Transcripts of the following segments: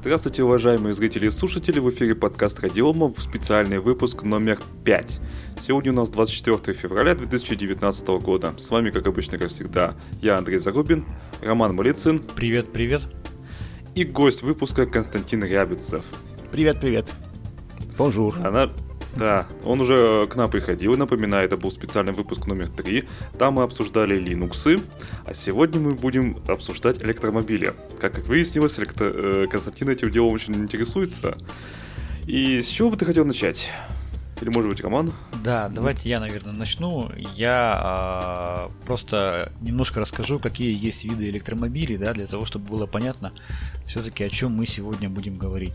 Здравствуйте, уважаемые зрители и слушатели, в эфире подкаст Радиома, специальный выпуск номер 5. Сегодня у нас 24 февраля 2019 года. С вами, как обычно, как всегда, я Андрей Зарубин, Роман Малицын. Привет, привет. И гость выпуска Константин Рябицев. Привет, привет. Bonjour. Она, да, он уже к нам приходил, напоминаю, это был специальный выпуск номер 3. Там мы обсуждали Linux, а сегодня мы будем обсуждать электромобили. Как выяснилось, электро... э, Константин этим делом очень интересуется. И с чего бы ты хотел начать? Или, может быть, Роман? Да, давайте я, наверное, начну. Я а, просто немножко расскажу, какие есть виды электромобилей, да, для того, чтобы было понятно все-таки, о чем мы сегодня будем говорить.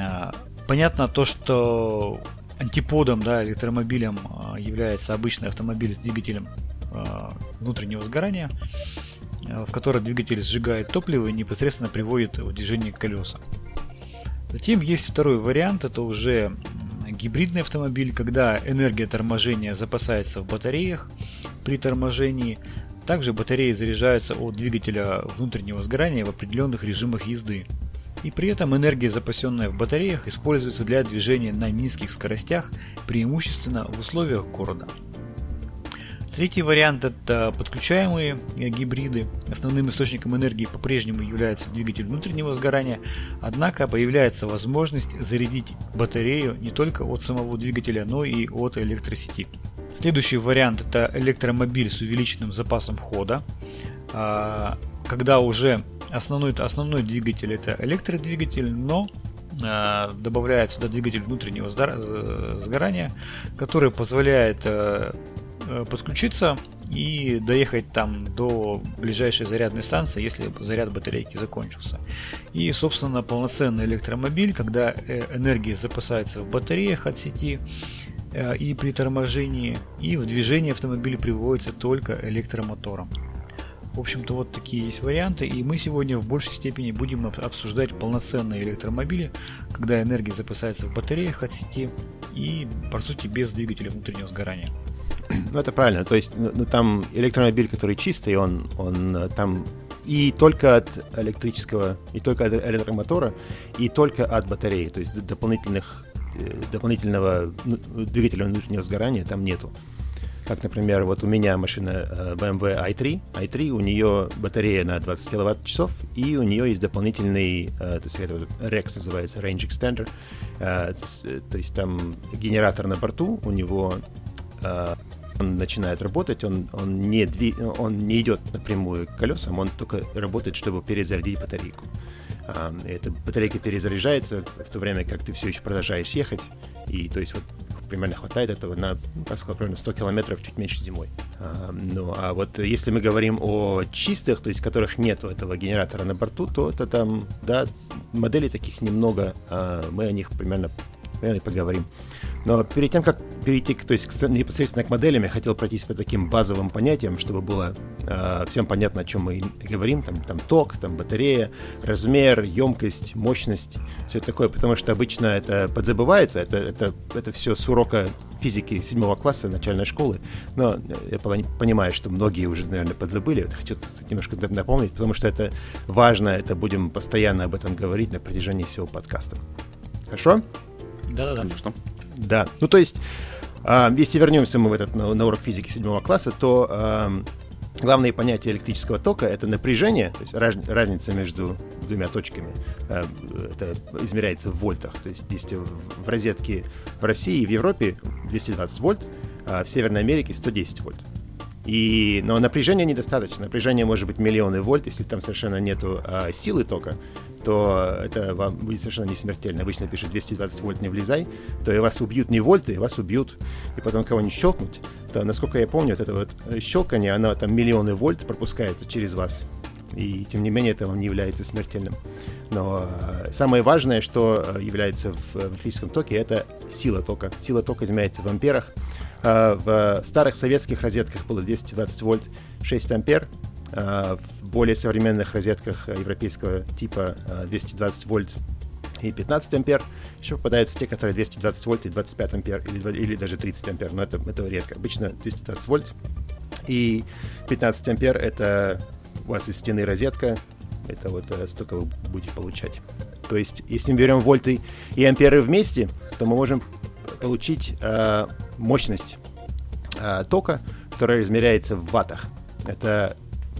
А, понятно то, что антиподом, да, электромобилем а, является обычный автомобиль с двигателем а, внутреннего сгорания, а, в который двигатель сжигает топливо и непосредственно приводит в движение колеса. Затем есть второй вариант, это уже гибридный автомобиль, когда энергия торможения запасается в батареях при торможении. Также батареи заряжаются от двигателя внутреннего сгорания в определенных режимах езды. И при этом энергия, запасенная в батареях, используется для движения на низких скоростях, преимущественно в условиях города. Третий вариант это подключаемые гибриды. Основным источником энергии по-прежнему является двигатель внутреннего сгорания, однако появляется возможность зарядить батарею не только от самого двигателя, но и от электросети. Следующий вариант это электромобиль с увеличенным запасом хода, а, когда уже основной, основной двигатель это электродвигатель, но а, добавляется сюда двигатель внутреннего сгорания, который позволяет э, Э, подключиться и доехать там до ближайшей зарядной станции, если заряд батарейки закончился. И, собственно, полноценный электромобиль, когда э, энергия запасается в батареях от сети э, и при торможении, и в движение автомобиль приводится только электромотором. В общем-то, вот такие есть варианты, и мы сегодня в большей степени будем обсуждать полноценные электромобили, когда энергия запасается в батареях от сети и, по сути, без двигателя внутреннего сгорания. Ну, это правильно. То есть, ну, ну, там электромобиль, который чистый, он, он э, там и только от электрического, и только от электромотора, и только от батареи. То есть дополнительных, э, дополнительного ну, двигателя внутреннего сгорания там нету. Как, например, вот у меня машина э, BMW i3. i3, у нее батарея на 20 киловатт-часов, и у нее есть дополнительный, то есть это REX называется, Range Extender. То есть там генератор на борту, у него он начинает работать, он, он, не, дви, он не идет напрямую к колесам, он только работает, чтобы перезарядить батарейку. А, эта батарейка перезаряжается в то время, как ты все еще продолжаешь ехать, и то есть вот примерно хватает этого на, как сказал, примерно 100 километров, чуть меньше зимой. А, ну, а вот если мы говорим о чистых, то есть которых нету этого генератора на борту, то это там, да, моделей таких немного, а, мы о них примерно, примерно поговорим. Но перед тем, как перейти то есть, непосредственно к моделям, я хотел пройтись по таким базовым понятиям, чтобы было э, всем понятно, о чем мы говорим. Там, там ток, там батарея, размер, емкость, мощность, все такое, потому что обычно это подзабывается, это, это, это все с урока физики седьмого класса начальной школы, но я понимаю, что многие уже, наверное, подзабыли. Хочу немножко напомнить, потому что это важно, это будем постоянно об этом говорить на протяжении всего подкаста. Хорошо? Да-да-да. Конечно. Да, ну то есть, э, если вернемся мы в этот, на, на урок физики седьмого класса, то э, главное понятие электрического тока — это напряжение, то есть раз, разница между двумя точками, э, это измеряется в вольтах, то есть если в, розетке в России и в Европе 220 вольт, а в Северной Америке 110 вольт. И, но напряжения недостаточно. Напряжение может быть миллионы вольт, если там совершенно нету а, силы тока то это вам будет совершенно не смертельно. Обычно пишут 220 вольт не влезай, то и вас убьют не вольты, вас убьют, и потом кого-нибудь щелкнуть. То, насколько я помню, вот это вот щелкание, оно там миллионы вольт пропускается через вас. И тем не менее это вам не является смертельным. Но э, самое важное, что э, является в, в электрическом токе, это сила тока. Сила тока измеряется в амперах. Э, в старых советских розетках было 220 вольт 6 ампер. Э, в более современных розетках европейского типа 220 э, вольт и 15 ампер. Еще попадаются те, которые 220 вольт и 25 ампер, или, или даже 30 ампер, но это, это редко. Обычно 220 вольт и 15 ампер — это у вас из стены розетка, это вот э, столько вы будете получать. То есть, если мы берем вольты и амперы вместе, то мы можем получить э, мощность э, тока, которая измеряется в ваттах. Это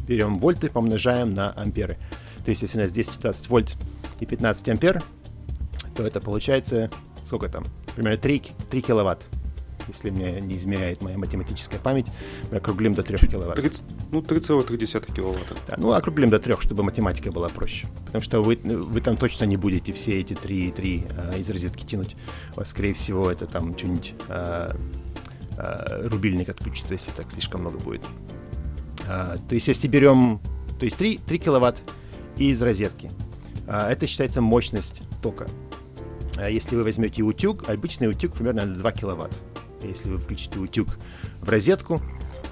берем вольты, помножаем на амперы. То есть, если у нас 220 вольт и 15 ампер, то это получается, сколько там, примерно 3, 3 киловатт если мне не измеряет моя математическая память, мы округлим до 3 киловатт. 30, ну, 3,3 киловатта. Да, ну, округлим до 3, чтобы математика была проще. Потому что вы, вы там точно не будете все эти 3,3 а, из розетки тянуть. У вас, скорее всего, это там что-нибудь а, а, рубильник отключится, если так слишком много будет. А, то есть, если берем, то есть 3, 3 киловатт из розетки, а, это считается мощность тока. А если вы возьмете утюг, обычный утюг примерно 2 киловатт. Если вы включите утюг в розетку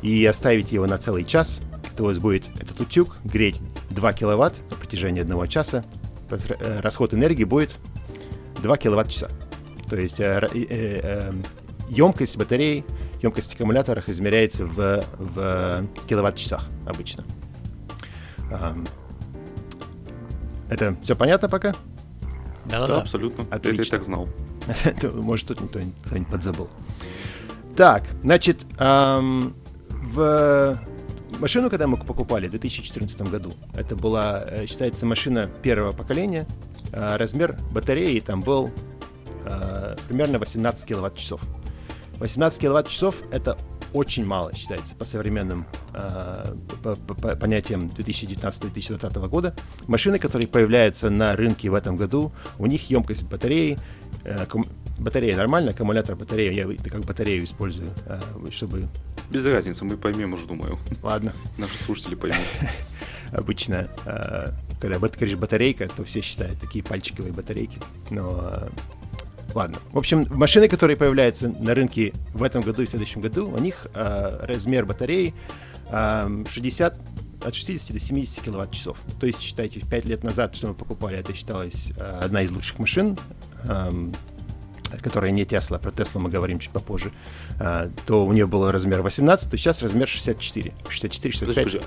и оставите его на целый час, то у вас будет этот утюг греть 2 киловатт на протяжении одного часа. Э, расход энергии будет 2 киловатт-часа. То есть э, э, емкость батареи, емкость аккумулятора измеряется в, в киловатт-часах обычно. Это все понятно пока? Да, да, абсолютно. Отлично. Это я так знал. Может, тут кто-нибудь подзабыл. Так, значит, эм, в машину, когда мы покупали в 2014 году, это была, э, считается, машина первого поколения, э, размер батареи там был э, примерно 18 киловатт-часов. 18 киловатт-часов — это очень мало считается по современным э, по, по, по понятиям 2019-2020 года. Машины, которые появляются на рынке в этом году, у них емкость батареи э, батарея нормально, аккумулятор батарея, я как батарею использую, а, чтобы... Без разницы, мы поймем уже, думаю. Ладно. Наши слушатели поймут. Обычно, а, когда говоришь батарейка, то все считают такие пальчиковые батарейки, но... Ладно. В общем, машины, которые появляются на рынке в этом году и в следующем году, у них размер батареи 60 от 60 до 70 киловатт-часов. То есть, считайте, 5 лет назад, что мы покупали, это считалось одна из лучших машин которая не Тесла, про Теслу мы говорим чуть попозже, а, то у нее был размер 18, то сейчас размер 64. 64, 65.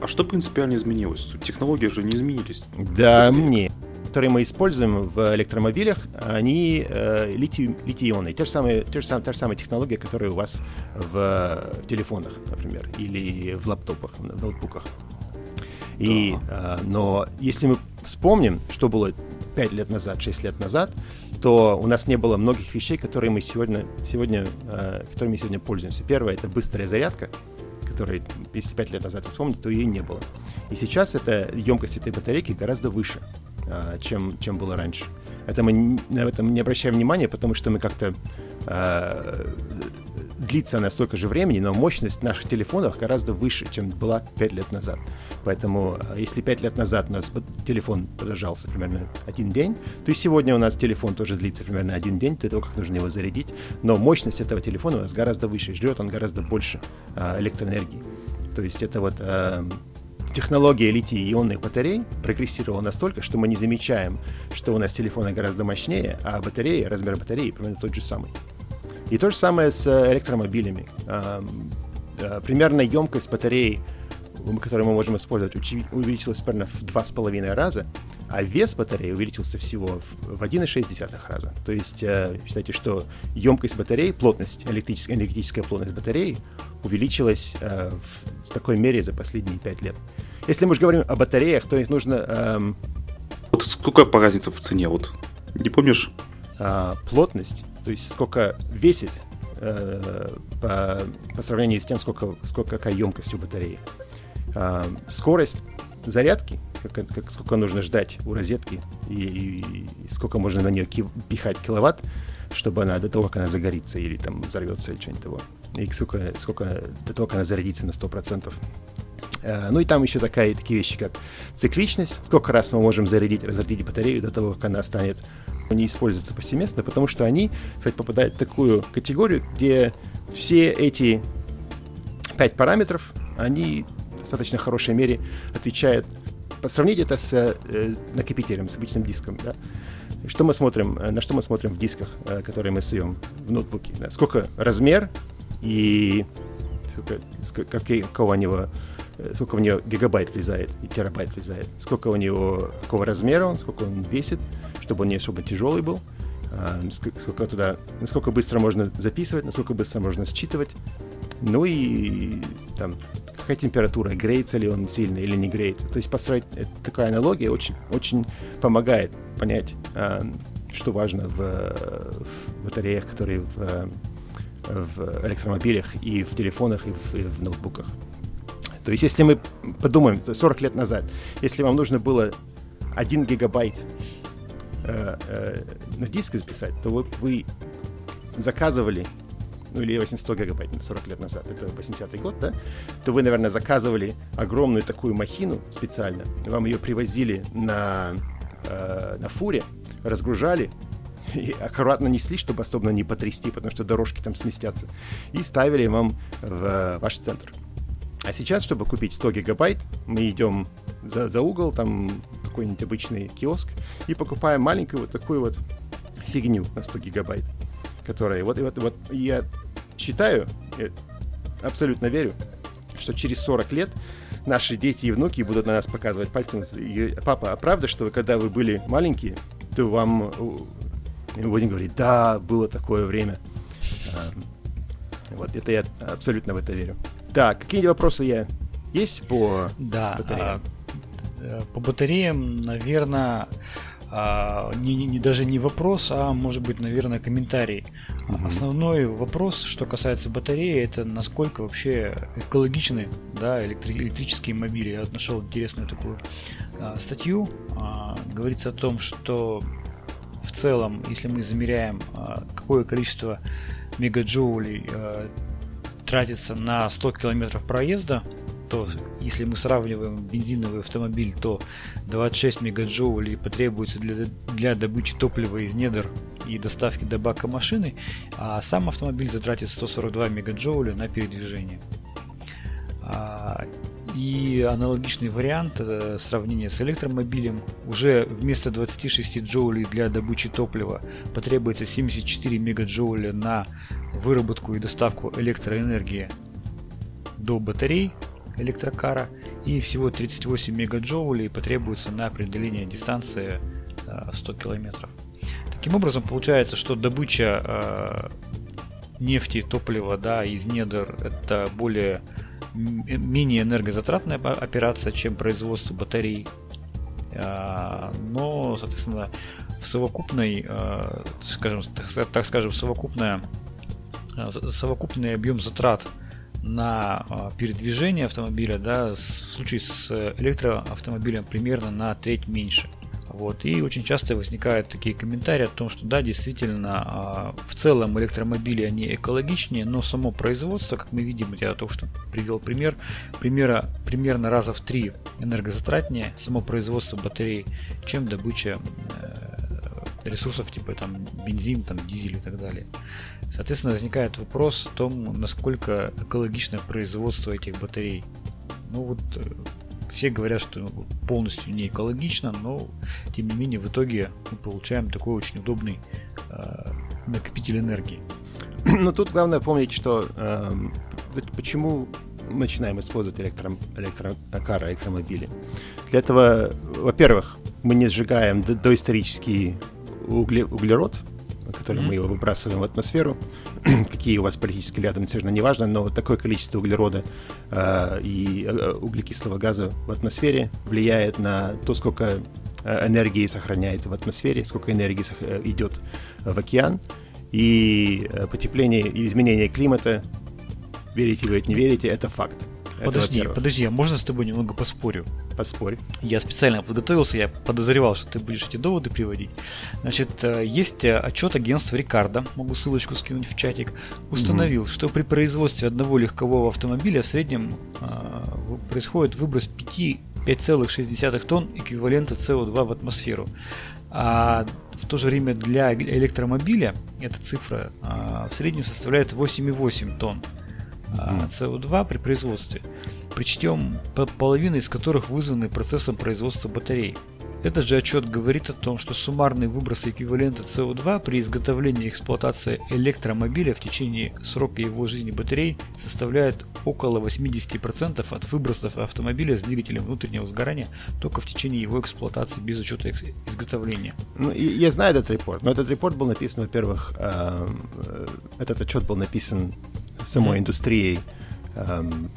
а что принципиально изменилось? Технологии же не изменились. Да, мне которые мы используем в электромобилях, они э, литий, литий-ионные. Те же самые, те же самые, та же самая технология, которая у вас в, в телефонах, например, или в лаптопах, в ноутбуках. И, да. э, но если мы вспомним, что было 5 лет назад, 6 лет назад, то у нас не было многих вещей, которые мы сегодня, сегодня, э, которыми сегодня пользуемся. Первое — это быстрая зарядка, которой, если 5 лет назад вспомнить, то ее не было. И сейчас эта емкость этой батарейки гораздо выше, э, чем, чем было раньше. Это мы на этом не обращаем внимания, потому что мы как-то э, длится она столько же времени, но мощность наших телефонов гораздо выше, чем была 5 лет назад. Поэтому, э, если 5 лет назад у нас телефон продолжался примерно один день, то и сегодня у нас телефон тоже длится примерно один день до того, как нужно его зарядить. Но мощность этого телефона у нас гораздо выше, жрет он гораздо больше а, электроэнергии. То есть это вот а, технология литий-ионных батарей прогрессировала настолько, что мы не замечаем, что у нас телефоны гораздо мощнее, а батареи, размер батареи примерно тот же самый. И то же самое с э, электромобилями. Примерно емкость батареи, которую мы можем использовать, увеличилась примерно в два с половиной раза, а вес батареи увеличился всего в 1,6 раза. То есть э, считайте, что емкость батареи, плотность, электрическая, энергетическая плотность батареи увеличилась э, в такой мере за последние 5 лет. Если мы же говорим о батареях, то их нужно... Эм... Вот сколько по в цене? Вот не помнишь? Э, плотность то есть сколько весит э, по, по сравнению с тем, сколько, сколько какая емкость у батареи. Э, скорость зарядки, как, как, сколько нужно ждать у розетки и, и, и сколько можно на нее ки, пихать киловатт, чтобы она до того, как она загорится или там взорвется или что-нибудь того. И сколько, сколько до того, как она зарядится на 100%. Э, ну и там еще такая, такие вещи, как цикличность, сколько раз мы можем зарядить, разрядить батарею до того, как она станет не используются повсеместно, потому что они, кстати, попадают в такую категорию, где все эти пять параметров, они в достаточно хорошей мере отвечают. Сравнить это с э, накопителем, с обычным диском. Да? Что мы смотрим, э, на что мы смотрим в дисках, которые мы суем в ноутбуке? Да? Сколько размер и сколько, какого у него э, сколько в нее гигабайт влезает и терабайт влезает, сколько у него, какого размера он, сколько он весит, чтобы он не особо тяжелый был, а, сколько туда, насколько быстро можно записывать, насколько быстро можно считывать, ну и там какая температура, греется ли он сильно или не греется. То есть построить такая аналогия очень, очень помогает понять, а, что важно в, в батареях, которые в, в электромобилях и в телефонах, и в, и в ноутбуках. То есть, если мы подумаем, 40 лет назад, если вам нужно было 1 гигабайт э, э, на диск записать, то вы, вы заказывали, ну или 800 гигабайт 40 лет назад, это 80-й год, да, то вы, наверное, заказывали огромную такую махину специально, вам ее привозили на, э, на фуре, разгружали, и аккуратно несли, чтобы особенно не потрясти, потому что дорожки там сместятся, и ставили вам в ваш центр. А сейчас, чтобы купить 100 гигабайт, мы идем за, за угол, там какой-нибудь обычный киоск, и покупаем маленькую вот такую вот фигню на 100 гигабайт, которая... Вот, вот, вот я считаю, я абсолютно верю, что через 40 лет наши дети и внуки будут на нас показывать пальцем. И, Папа, а правда, что когда вы были маленькие, то вам... Мы будем говорить, да, было такое время. А, вот, это я абсолютно в это верю. Так, какие вопросы я есть по да, батареям? А, по батареям, наверное, а, не, не, даже не вопрос, а может быть, наверное, комментарий. Mm-hmm. Основной вопрос, что касается батареи, это насколько вообще экологичны да, электри- электрические мобили. Я нашел интересную такую а, статью. А, говорится о том, что в целом, если мы замеряем, а, какое количество мегаджоулей а, тратится на 100 километров проезда, то если мы сравниваем бензиновый автомобиль, то 26 мегаджоулей потребуется для, для добычи топлива из недр и доставки до бака машины, а сам автомобиль затратит 142 мегаджоуля на передвижение. И аналогичный вариант э, сравнения с электромобилем. Уже вместо 26 джоулей для добычи топлива потребуется 74 мегаджоуля на выработку и доставку электроэнергии до батарей электрокара и всего 38 мегаджоулей потребуется на определение дистанции 100 э, километров. Таким образом, получается, что добыча э, нефти, топлива да, из недр это более менее энергозатратная операция, чем производство батарей. А, но, соответственно, в совокупной, а, скажем, так скажем, совокупная, а, совокупный объем затрат на передвижение автомобиля, да, в случае с электроавтомобилем примерно на треть меньше. Вот. И очень часто возникают такие комментарии о том, что да, действительно, а, в целом электромобили они экологичнее, но само производство, как мы видим, я только что привел пример, примера, примерно раза в три энергозатратнее само производство батарей, чем добыча э, ресурсов типа там бензин, там дизель и так далее. Соответственно, возникает вопрос о том, насколько экологично производство этих батарей. Ну вот э, все говорят, что полностью не экологично, но тем не менее в итоге мы получаем такой очень удобный э, накопитель энергии. Но тут главное помнить, что э, почему мы начинаем использовать электро, электрокары, электромобили. Для этого, во-первых, мы не сжигаем доисторический угле, углерод, который mm-hmm. мы его выбрасываем в атмосферу. Какие у вас политические рядом, совершенно неважно, но такое количество углерода э, и э, углекислого газа в атмосфере влияет на то, сколько э, энергии сохраняется в атмосфере, сколько энергии э, идет в океан. И потепление и изменение климата, верите вы это, не верите, это факт. Подожди, подожди, а можно с тобой немного поспорю? Поспорь. Я специально подготовился, я подозревал, что ты будешь эти доводы приводить. Значит, э, есть э, отчет агентства Рикардо, могу ссылочку скинуть в чатик, установил, mm-hmm. что при производстве одного легкового автомобиля в среднем э, происходит выброс 5 5,6 тонн эквивалента СО2 в атмосферу. А в то же время для электромобиля эта цифра а, в среднем составляет 8,8 тонн. СО2 при производстве, причем половина из которых вызваны процессом производства батарей. Этот же отчет говорит о том, что суммарный выброс эквивалента СО2 при изготовлении и эксплуатации электромобиля в течение срока его жизни батарей составляет около 80% от выбросов автомобиля с двигателем внутреннего сгорания только в течение его эксплуатации без учета изготовления. Ну, я знаю этот репорт, но этот репорт был написан, во-первых, э, этот отчет был написан самой индустрией эм,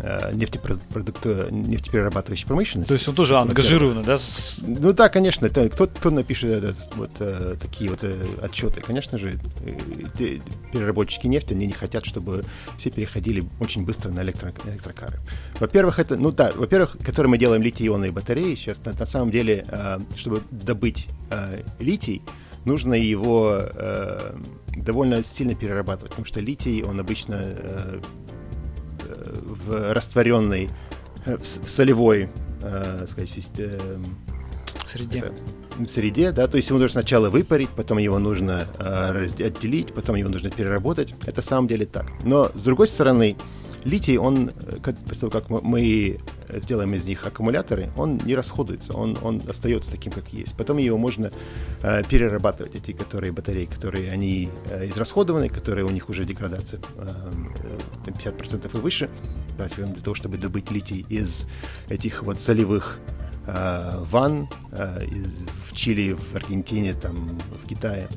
Э, нефтепродукты, нефтеперерабатывающей промышленности. То есть он тоже ангажированный, да? Ну да, конечно. Кто, кто напишет это, вот э, такие вот э, отчеты? Конечно же, э, переработчики нефти, они не хотят, чтобы все переходили очень быстро на электро, электрокары. Во-первых, это, ну да, во-первых, которые мы делаем литий-ионные батареи сейчас, на, на самом деле, э, чтобы добыть э, литий, нужно его довольно сильно перерабатывать, потому что литий, он обычно э, в растворенной, э, в, в солевой, э, сказать, э, среде. Это, среде, да, то есть его нужно сначала выпарить, потом его нужно э, отделить, потом его нужно переработать. Это на самом деле так. Но с другой стороны, литий, он, как, после того, как мы сделаем из них аккумуляторы, он не расходуется, он, он остается таким, как есть. Потом его можно э, перерабатывать, эти которые батареи, которые они э, израсходованы, которые у них уже деградация э, 50% и выше, для того, чтобы добыть литий из этих вот солевых э, ванн э, из, в Чили, в Аргентине, там, в Китае.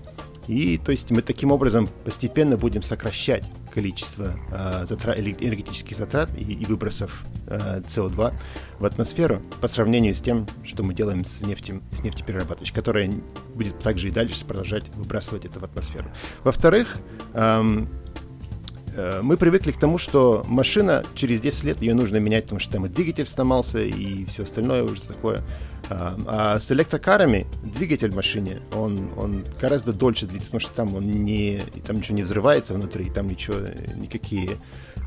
И то есть мы таким образом постепенно будем сокращать количество э, затрат, энергетических затрат и, и выбросов э, СО2 в атмосферу по сравнению с тем, что мы делаем с, нефтем, с нефтеперерабатывающей, которая будет также и дальше продолжать выбрасывать это в атмосферу. Во-вторых, эм, э, мы привыкли к тому, что машина через 10 лет ее нужно менять, потому что там и двигатель сломался, и все остальное уже такое. А, а с электрокарами двигатель в машине, он, он гораздо дольше длится, потому что там он не, там ничего не взрывается внутри, там ничего, никакие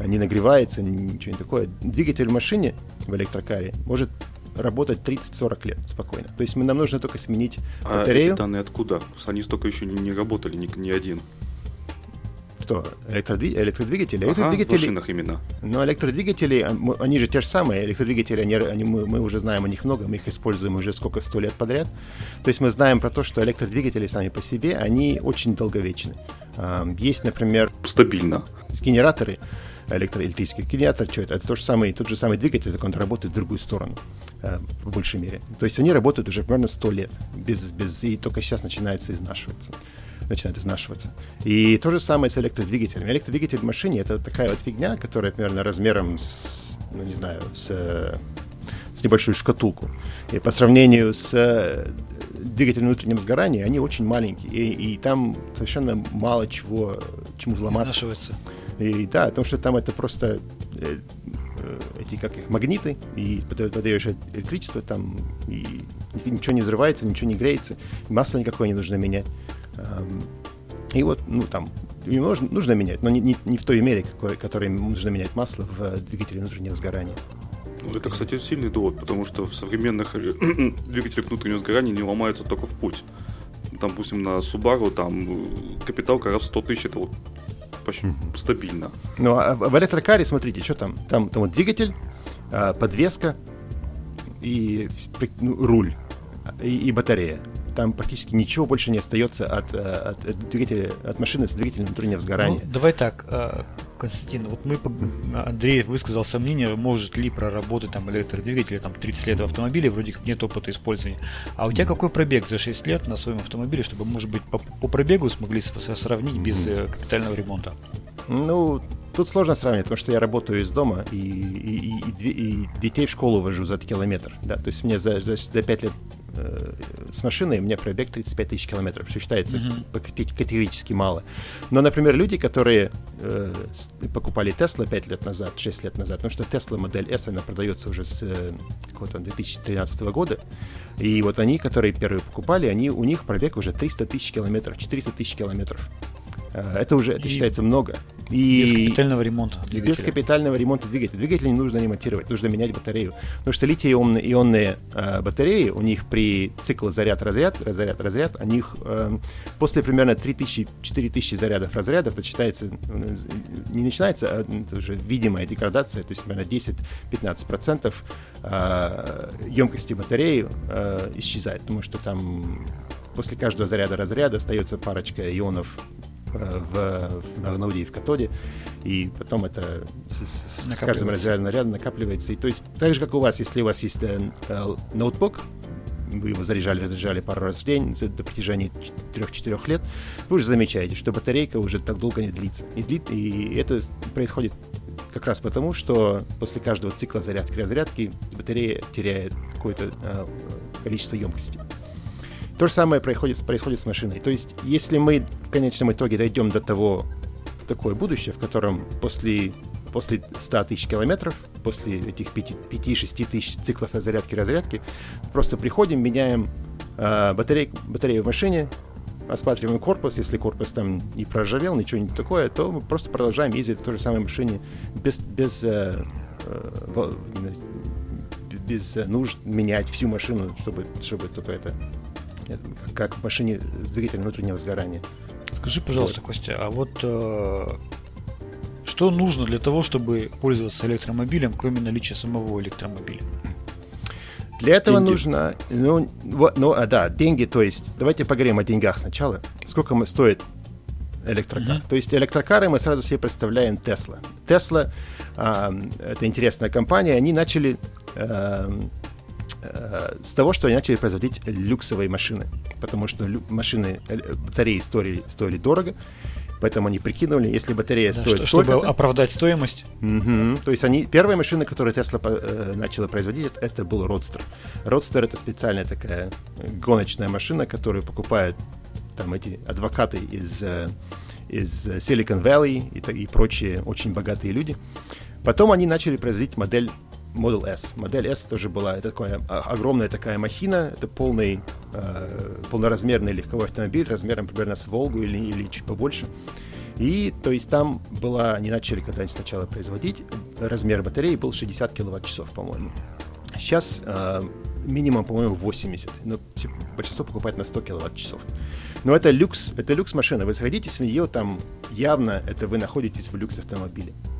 не нагревается, ничего не такое. Двигатель в машине в электрокаре может работать 30-40 лет спокойно. То есть нам нужно только сменить батарею. А данные откуда? Они столько еще не, не работали, ни, ни один что? Электродвиг... Электродвигатели? Ага, электродвигатели... в машинах именно. Но электродвигатели, а, они же те же самые. Электродвигатели, они, они, мы, мы уже знаем о них много, мы их используем уже сколько, сто лет подряд. То есть мы знаем про то, что электродвигатели сами по себе, они очень долговечны. Есть, например... Стабильно. Генераторы, электроэлектрический генератор, что это? Это тот же самый, тот же самый двигатель, только он работает в другую сторону, э, в большей мере. То есть они работают уже примерно сто лет, без, без, и только сейчас начинаются изнашиваться начинает изнашиваться. И то же самое с электродвигателем. Электродвигатель в машине — это такая вот фигня, которая примерно размером с, ну, не знаю, с, с небольшую шкатулку. И по сравнению с э, двигателем внутреннего сгорания, они очень маленькие. И, и там совершенно мало чего, чему ломаться. И да, потому что там это просто э, э, эти как их магниты, и подаешь электричество там, и ничего не взрывается, ничего не греется, масло никакое не нужно менять. И вот, ну, там, нужно, нужно менять, но не, не, не в той мере, какой, которой нужно менять масло в двигателе внутреннего сгорания. Ну, это, кстати, сильный довод, потому что в современных э, двигателях внутреннего сгорания не ломаются только в путь. Там, допустим, на Subaru там э, капиталка раз в 100 тысяч, это вот почти mm-hmm. стабильно. Ну, а в электрокаре, смотрите, что там? Там, там вот двигатель, подвеска и ну, руль и, и батарея там практически ничего больше не остается от, э, от, от двигателя, от машины с двигателем внутреннего сгорания. Ну, давай так, э, Константин, вот мы, Андрей высказал сомнение, может ли проработать там электродвигатель там 30 лет в автомобиле, вроде как нет опыта использования. А у тебя какой пробег за 6 лет на своем автомобиле, чтобы, может быть, по, по пробегу смогли сравнить без э, капитального ремонта? Ну, тут сложно сравнивать, потому что я работаю из дома и, и, и, и детей в школу вожу за километр. Да? То есть мне за, за, за 5 лет э, с машиной у меня пробег 35 тысяч километров, что считается mm-hmm. категорически мало. Но, например, люди, которые э, покупали Tesla 5 лет назад, 6 лет назад, потому что Tesla модель S, она продается уже с э, какого-то 2013 года, и вот они, которые первые покупали, они, у них пробег уже 300 тысяч километров, 400 тысяч километров. Э, это уже это И считается много. Без И капитального ремонта без двигателя. капитального ремонта двигателя. Двигатель не нужно ремонтировать, нужно менять батарею. Потому что литий-ионные э, батареи, у них при цикле заряд-разряд, разряд-разряд, у них э, после примерно 3000-4000 зарядов разрядов, это считается, э, не начинается, а это уже видимая деградация, то есть примерно 10-15% э, емкости батареи э, исчезает, потому что там после каждого заряда разряда остается парочка ионов в, в аноде и в катоде, и потом это с, с- каждым разрядом наряда накапливается. И то есть так же, как у вас, если у вас есть э, э, ноутбук, вы его заряжали, разряжали пару раз в день за, до протяжении 3-4 лет, вы уже замечаете, что батарейка уже так долго не длится. И, длит, и это происходит как раз потому, что после каждого цикла зарядки-разрядки батарея теряет какое-то э, количество емкости. То же самое происходит, происходит с машиной. То есть, если мы в конечном итоге дойдем до того, такое будущее, в котором после, после 100 тысяч километров, после этих 5-6 тысяч циклов зарядки-разрядки, просто приходим, меняем э, батарей- батарею в машине, осматриваем корпус, если корпус там не проржавел, ничего не такое, то мы просто продолжаем ездить в той же самой машине без, без, э, э, без нужд менять всю машину, чтобы, чтобы только это как в машине с двигателем внутреннего сгорания. Скажи, пожалуйста, Костя, а вот э, что нужно для того, чтобы пользоваться электромобилем, кроме наличия самого электромобиля? Для этого Деньги. нужно, ну, вот, ну, а, да, деньги, то есть, давайте поговорим о деньгах сначала. Сколько мы стоит электрокар? Мгм. То есть электрокары мы сразу себе представляем Tesla. Tesla, а, это интересная компания, они начали а, э, с того, что они начали производить люксовые машины, потому что лю- машины, э, батареи стоили, стоили дорого, поэтому они прикинули, если батарея Да, стоит что- чтобы оправдать стоимость. Мгм. То есть они первая машина, которую Tesla э, начала производить, это, это был Roadster. Roadster это специальная такая гоночная машина, которую покупают там эти адвокаты из э, из Silicon Valley и, и прочие очень богатые люди. Потом они начали производить модель Model S. Модель S тоже была это такая а, огромная такая махина, это полный э, полноразмерный легковой автомобиль размером примерно с Волгу или, или чуть побольше. И, то есть, там была, они начали, когда они сначала производить, размер батареи был 60 киловатт-часов, по-моему. Сейчас э, минимум, по-моему, 80, но все- большинство покупает на 100 киловатт-часов. Но это люкс, это люкс-машина. Вы садитесь в нее, там явно это вы находитесь в люкс-автомобиле. И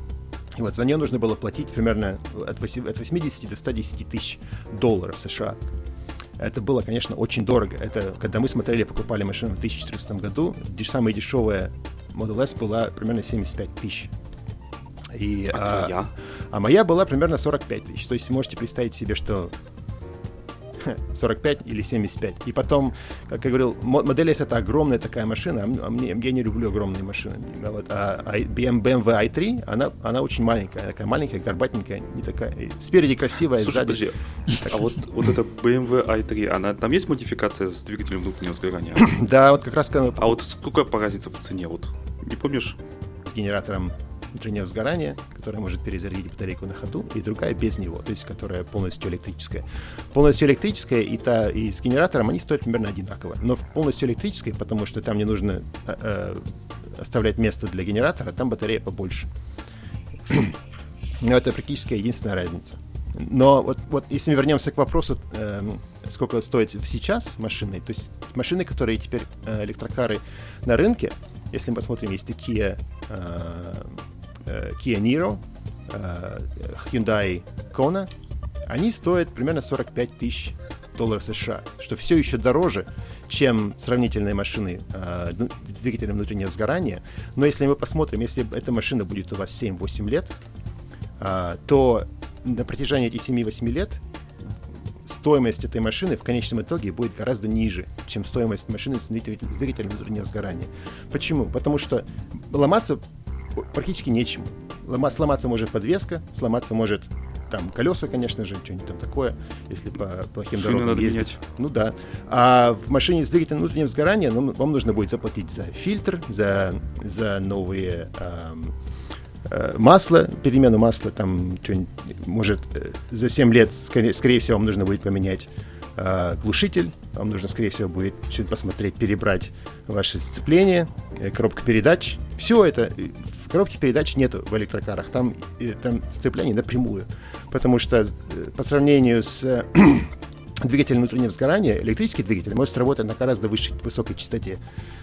вот за нее нужно было платить примерно от 8 от 80 до 110 тысяч долларов США. Это было, конечно, очень дорого. Это когда мы смотрели, покупали машину в 2014 году, самая дешевая Model S была примерно 75 тысяч. И, А твоя? а моя была примерно 45 тысяч. То есть можете представить себе, что 45 или 75. И потом, как я говорил, мо- модель S это огромная такая машина, а а мне, я не люблю огромные машины. А, вот, а, а BM, BMW i3, она, она очень маленькая, такая маленькая, горбатенькая, не такая. Спереди красивая, Слушай, сзади. подожди, а вот, вот эта BMW i3, она, там есть модификация с двигателем внутреннего сгорания? Да, вот как раз когда А вот сколько поразится в цене? Вот не помнишь? с генератором внутреннего сгорания, которая может перезарядить батарейку на ходу, и другая без него, то есть которая полностью электрическая. Полностью электрическая и та и с генератором они стоят примерно одинаково, но полностью электрической, потому что там не нужно э, э, оставлять место для генератора, там батарея побольше. Но это практически единственная разница. Но вот, вот если мы вернемся к вопросу, эм, сколько стоит сейчас машины, то есть машины, которые теперь э, электрокары на рынке, если мы посмотрим, есть такие э, э, Kia Niro, э, Hyundai Kona, они стоят примерно 45 тысяч долларов США, что все еще дороже, чем сравнительные машины э, ну, с двигателем внутреннего сгорания. Но если мы посмотрим, если эта машина будет у вас 7-8 лет, то на протяжении этих 7-8 лет стоимость этой машины в конечном итоге будет гораздо ниже, чем стоимость машины с двигателем внутреннего сгорания. Почему? Потому что ломаться практически нечем. Лома- сломаться может подвеска, сломаться может там колеса, конечно же, что-нибудь там такое, если по плохим Шины дорогам надо ездить. менять. Ну да. А в машине с двигателем внутреннего сгорания ну, вам нужно будет заплатить за фильтр, за, за новые ам, э, масло, перемену масла, там что-нибудь, может, э, за 7 лет, скорее, скорее всего, вам нужно будет поменять э, глушитель, вам нужно, скорее всего, будет чуть посмотреть, перебрать ваше сцепление, э, коробка передач. Все это в коробке передач нету в электрокарах, там, э, там сцепление напрямую, потому что э, по сравнению с э, двигателем внутреннего сгорания, электрический двигатель может работать на гораздо высшей, высокой частоте.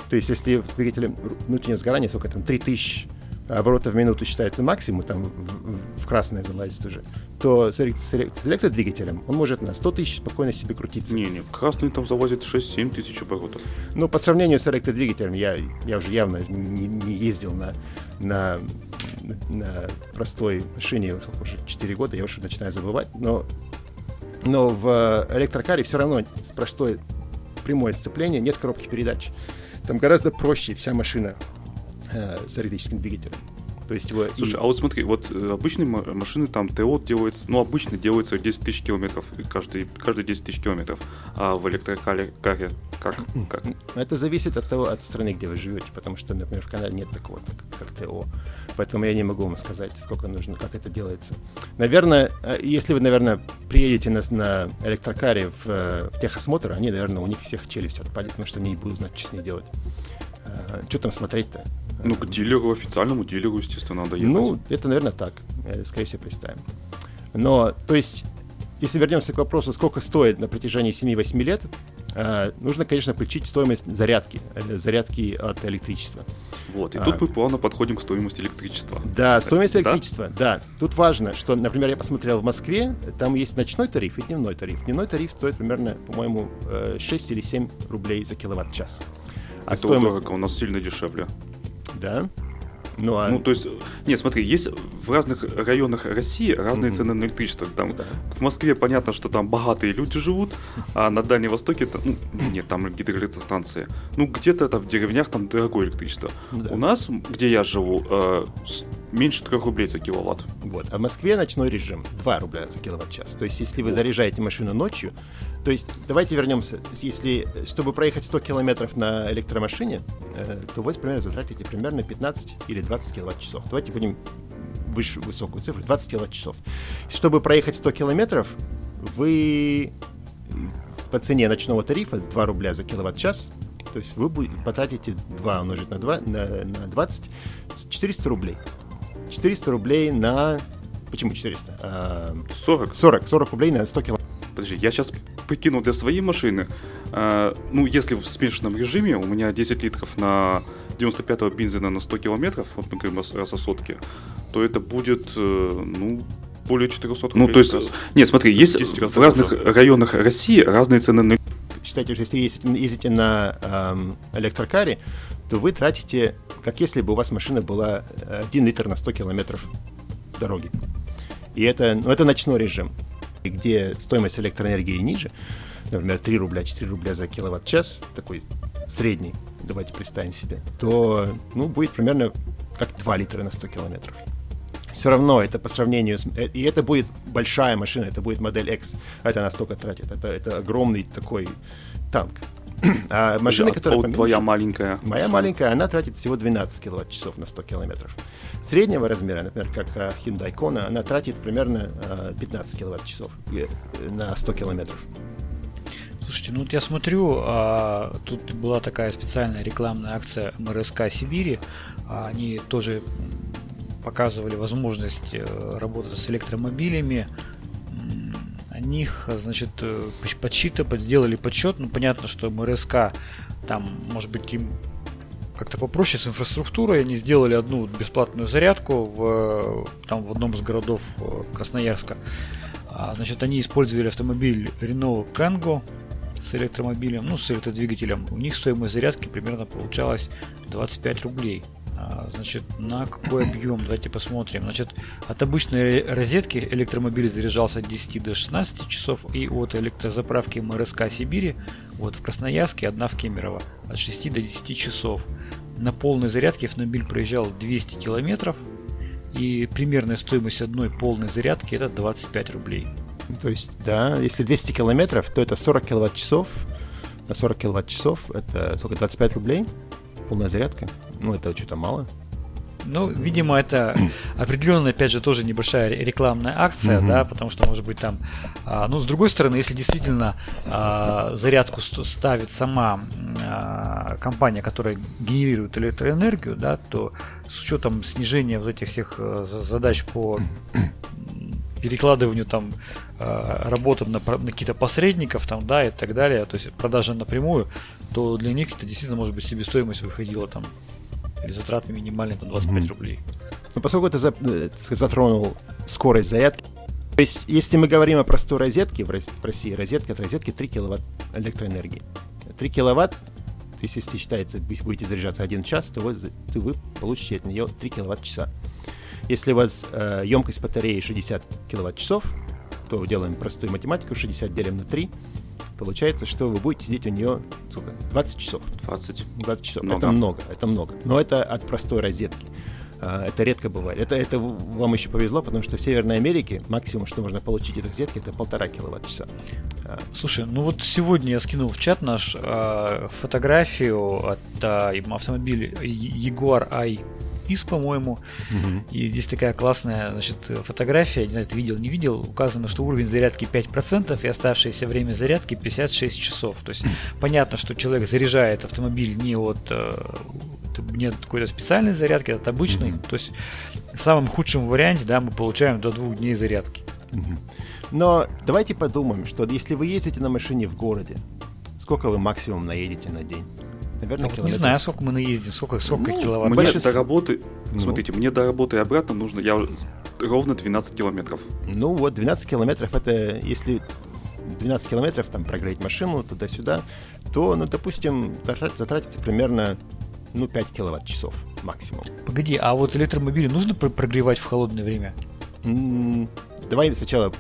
То есть, если в двигателе внутреннего сгорания, сколько там, 3000 оборотов в минуту считается максимум, там в, в красное залазит уже, то с, с электродвигателем он может на 100 тысяч спокойно себе крутиться. Не, не, в красный там залазит 6-7 тысяч оборотов. Ну, по сравнению с электродвигателем, я, я уже явно не, не ездил на, на, на простой машине уже 4 года, я уже начинаю забывать, но, но в электрокаре все равно с простой прямое сцепление, нет коробки передач. Там гораздо проще вся машина э, с электрическим двигателем. То есть его Слушай, и- а вот смотри, вот э, обычные ма- машины там ТО делается, ну обычно делается 10 тысяч километров, каждый, каждые 10 тысяч километров, а в электрокаре каре как? как? Это зависит от того, от страны, где вы живете, потому что, например, в Канаде нет такого, как, как ТО. Поэтому я не могу вам сказать, сколько нужно, как это делается. Наверное, э, если вы, наверное, приедете на, на электрокаре в, э, в техосмотр, они, наверное, у них всех челюсть отпадет, потому что они не будут знать, что с ней делать. Что там смотреть-то? Ну, к дилеру, официальному дилеру, естественно, надо ехать. Ну, это, наверное, так. Э, Скорее всего, представим. Но, то есть, если вернемся к вопросу, сколько стоит на протяжении 7-8 лет, э, нужно, конечно, включить стоимость зарядки, э, зарядки от электричества. вот, и а. тут мы плавно подходим к стоимости электричества. Да, стоимость Да? электричества, да. Тут важно, что, например, я посмотрел в Москве, там есть ночной тариф и дневной тариф. Дневной тариф стоит примерно, по-моему, э, 6 или 7 рублей за киловатт-час. А это стоимость... дорого, у нас сильно дешевле. Да? Ну, а... Ну, то есть, нет, смотри, есть в разных районах России разные Мгм. цены на электричество. Там, Да. В Москве понятно, что там богатые люди живут, а на Дальнем Востоке, там, ну, нет, там гидроэлектростанции. Ну, где-то там в деревнях там дорогое электричество. Да. У нас, где я живу, э, меньше 3 рублей за киловатт. Вот. А в Москве ночной режим 2 рубля за киловатт-час. То есть, если вы заряжаете машину ночью, то есть, давайте вернемся. Если, чтобы проехать 100 километров на электромашине, э, то вы примерно затратите примерно 15 или 20 киловатт-часов. Давайте будем выше, высокую цифру, 20 киловатт-часов. Чтобы проехать 100 километров, вы по цене ночного тарифа 2 рубля за киловатт-час, то есть вы потратите 2 умножить на, 2, на, на 20, 400 рублей. 400 рублей на... Почему 400? А, 40. 40, 40 рублей на 100 километров. Подожди, я сейчас прикинул для своей машины. э, ну, если в смешанном режиме у меня 10 литров на 95-го бензина на 100 километров, вот мы говорим раз, раз о сотке, то это будет, э, ну, более 400 рублей. Ну, то есть, раз. нет, смотри, есть 10 раз в разных районах России разные цены на Считайте, что если ездите, ездите на эм, электрокаре, то вы тратите, как если бы у вас машина была 1 литр на 100 километров дороги. И это, ну, это ночной режим, где стоимость электроэнергии ниже, например, 3 рубля, 4 рубля за киловатт-час, такой средний, давайте представим себе, то ну, будет примерно как 2 литра на 100 километров. Все равно это по сравнению с... э, И это будет большая машина, это будет модель X. Это настолько тратит. Это, это огромный такой танк. А машина, А которая вот поменьше- твоя маленькая. Моя маленькая, она тратит всего 12 киловатт-часов на 100 километров. Среднего размера, например, как а, Hyundai Kona, она тратит примерно а, 15 киловатт-часов э, на 100 километров. Слушайте, ну вот я смотрю, а, тут была такая специальная рекламная акция МРСК Сибири. А, Они тоже показывали возможность э, работать с электромобилями. О них, значит, э, подсчитали, сделали подсчет. Ну, понятно, что МРСК там, может быть, им как-то попроще с инфраструктурой. Они сделали одну бесплатную зарядку в, там, в одном из городов э, Красноярска. А, Значит, они использовали автомобиль Renault Kangoo с электромобилем, ну, с электродвигателем. У них стоимость зарядки примерно получалась 25 рублей. А, Значит, на какой объем? Давайте посмотрим. Значит, от обычной розетки электромобиль заряжался от 10 до 16 часов, и от электрозаправки МРСК Сибири, вот в Красноярске, одна в Кемерово, от 6 до 10 часов. На полной зарядке автомобиль проезжал 200 километров, и примерная стоимость одной полной зарядки это 25 рублей. То есть, да, если 200 километров, то это 40 киловатт-часов. На 40 киловатт-часов это сколько, 25 рублей? Полная зарядка? Ну, это что-то мало. Ну, видимо, это определенно, опять же, тоже небольшая рекламная акция, mm-hmm. да, потому что, может быть, там... А, ну, с другой стороны, если действительно а, зарядку ставит сама а, компания, которая генерирует электроэнергию, да, то с учетом снижения вот этих всех э, задач по перекладыванию там э, работам на, на каких-то посредников там, да, и так далее, то есть продажа напрямую, то для них это действительно может быть себестоимость выходила там или затраты минимальные там 25 mm-hmm. рублей. Ну, поскольку ты э, затронул скорость зарядки, то есть, если мы говорим о простой розетке, в России розетка от розетки 3 киловатт электроэнергии. 3 киловатт, то есть, если считается, если будете заряжаться 1 час, то вы, то вы получите от нее 3 киловатт-часа. Если у вас э, емкость батареи 60 киловатт-часов, то делаем простую математику, 60 делим на 3, получается, что вы будете сидеть у нее сколько? 20 часов. 20. 20 часов. Много. Это много, это много. Но это от простой розетки. А, это редко бывает. Это, это вам еще повезло, потому что в Северной Америке максимум, что можно получить от розетки, это полтора киловатт-часа. А. Слушай, ну вот сегодня я скинул в чат наш э, фотографию от э, автомобиля Jaguar i из, по-моему. Угу. И здесь такая классная значит, фотография, не знаю, ты видел, не видел, указано, что уровень зарядки 5% и оставшееся время зарядки 56 часов. То есть понятно, что человек заряжает автомобиль не от э, нет какой-то специальной зарядки, от обычной. Mm-hmm. То есть в самом худшем варианте, да, мы получаем до двух дней зарядки. Mm-hmm. Но давайте подумаем, что если вы ездите на машине в городе, сколько вы максимум наедете на день? Наверное, ну, не знаю, сколько мы наездим, сколько, сколько ну, киловатт. Мне Больше... до работы, ну. смотрите, мне до работы и обратно нужно, я ровно 12 километров. Ну вот, 12 километров, это если 12 километров там прогреть машину туда-сюда, то, ну, допустим, затратится примерно ну, 5 киловатт-часов максимум. Погоди, а вот электромобили нужно прогревать в холодное время? Давай сначала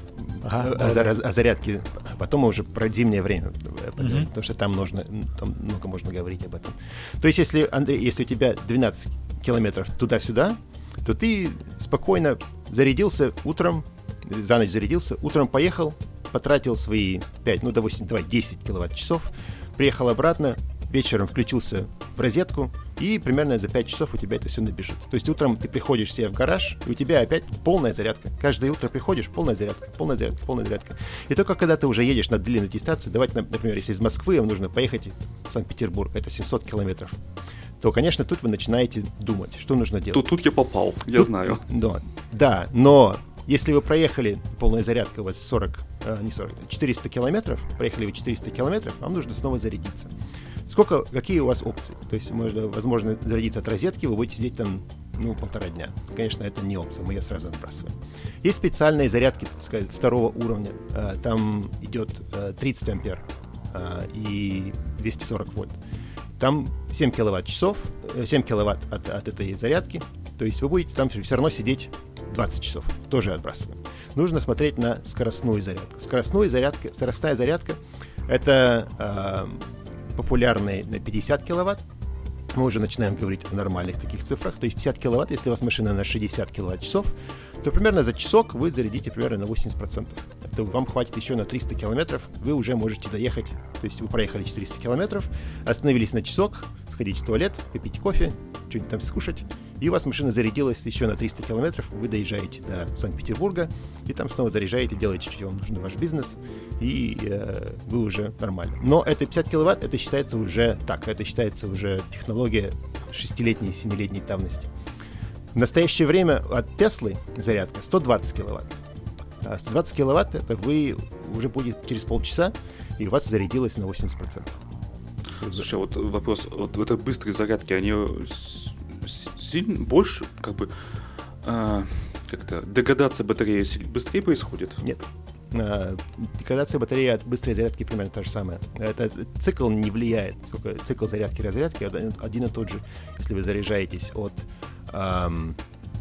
ага, о, да, о, о зарядке, потом мы уже про зимнее время, угу. потому что там нужно, там много можно говорить об этом. То есть, если, Андрей, если у тебя 12 километров туда-сюда, то ты спокойно зарядился утром, за ночь зарядился, утром поехал, потратил свои 5, ну, допустим, давай 10 киловатт-часов, приехал обратно, вечером включился в розетку, и примерно за 5 часов у тебя это все набежит. То есть утром ты приходишь себе в гараж, и у тебя опять полная зарядка. Каждое утро приходишь, полная зарядка, полная зарядка, полная зарядка. И только когда ты уже едешь на длинную дистанцию, давайте, например, если из Москвы вам нужно поехать в Санкт-Петербург, это 700 километров, то, конечно, тут вы начинаете думать, что нужно делать. Тут, тут я попал, я тут, знаю. Да, да, но если вы проехали, полная зарядка у вас 40, э, не 40, 400 километров, проехали вы 400 километров, вам нужно снова зарядиться. Сколько, какие у вас опции? То есть, можно, возможно, зарядиться от розетки, вы будете сидеть там, ну, полтора дня. Конечно, это не опция, мы ее сразу отбрасываем. Есть специальные зарядки, так сказать, второго уровня. Э, там идет 30 э, ампер э, и 240 вольт. Там 7 киловатт-часов, 7 киловатт от, от этой зарядки. То есть вы будете там все равно сидеть 20 часов. Тоже отбрасываем. Нужно смотреть на скоростную зарядку. Скоростную зарядка, скоростная зарядка — это популярный на 50 киловатт. Мы уже начинаем говорить о нормальных таких цифрах. То есть 50 киловатт, если у вас машина на 60 киловатт-часов, то примерно за часок вы зарядите примерно на 80%. Это вам хватит еще на 300 километров, вы уже можете доехать. То есть вы проехали 400 километров, остановились на часок, сходить в туалет, попить кофе, что-нибудь там скушать, и у вас машина зарядилась еще на 300 километров, вы доезжаете до Санкт-Петербурга, и там снова заряжаете, делаете, что вам нужно, ваш бизнес, и э, вы уже нормально. Но это 50 киловатт, это считается уже так, это считается уже технология шестилетней, семилетней давности. В настоящее время от Теслы зарядка 120 киловатт. А 120 киловатт это вы уже будет через полчаса, и у вас зарядилось на 80%. Слушай, а вот вопрос, вот в этой быстрой зарядке, они сильно больше, как бы, э, как-то деградация батареи быстрее происходит? Нет. А, деградация батареи от быстрой зарядки примерно то же самое. Это цикл не влияет. Сколько, цикл зарядки разрядки один, и тот же, если вы заряжаетесь от эм,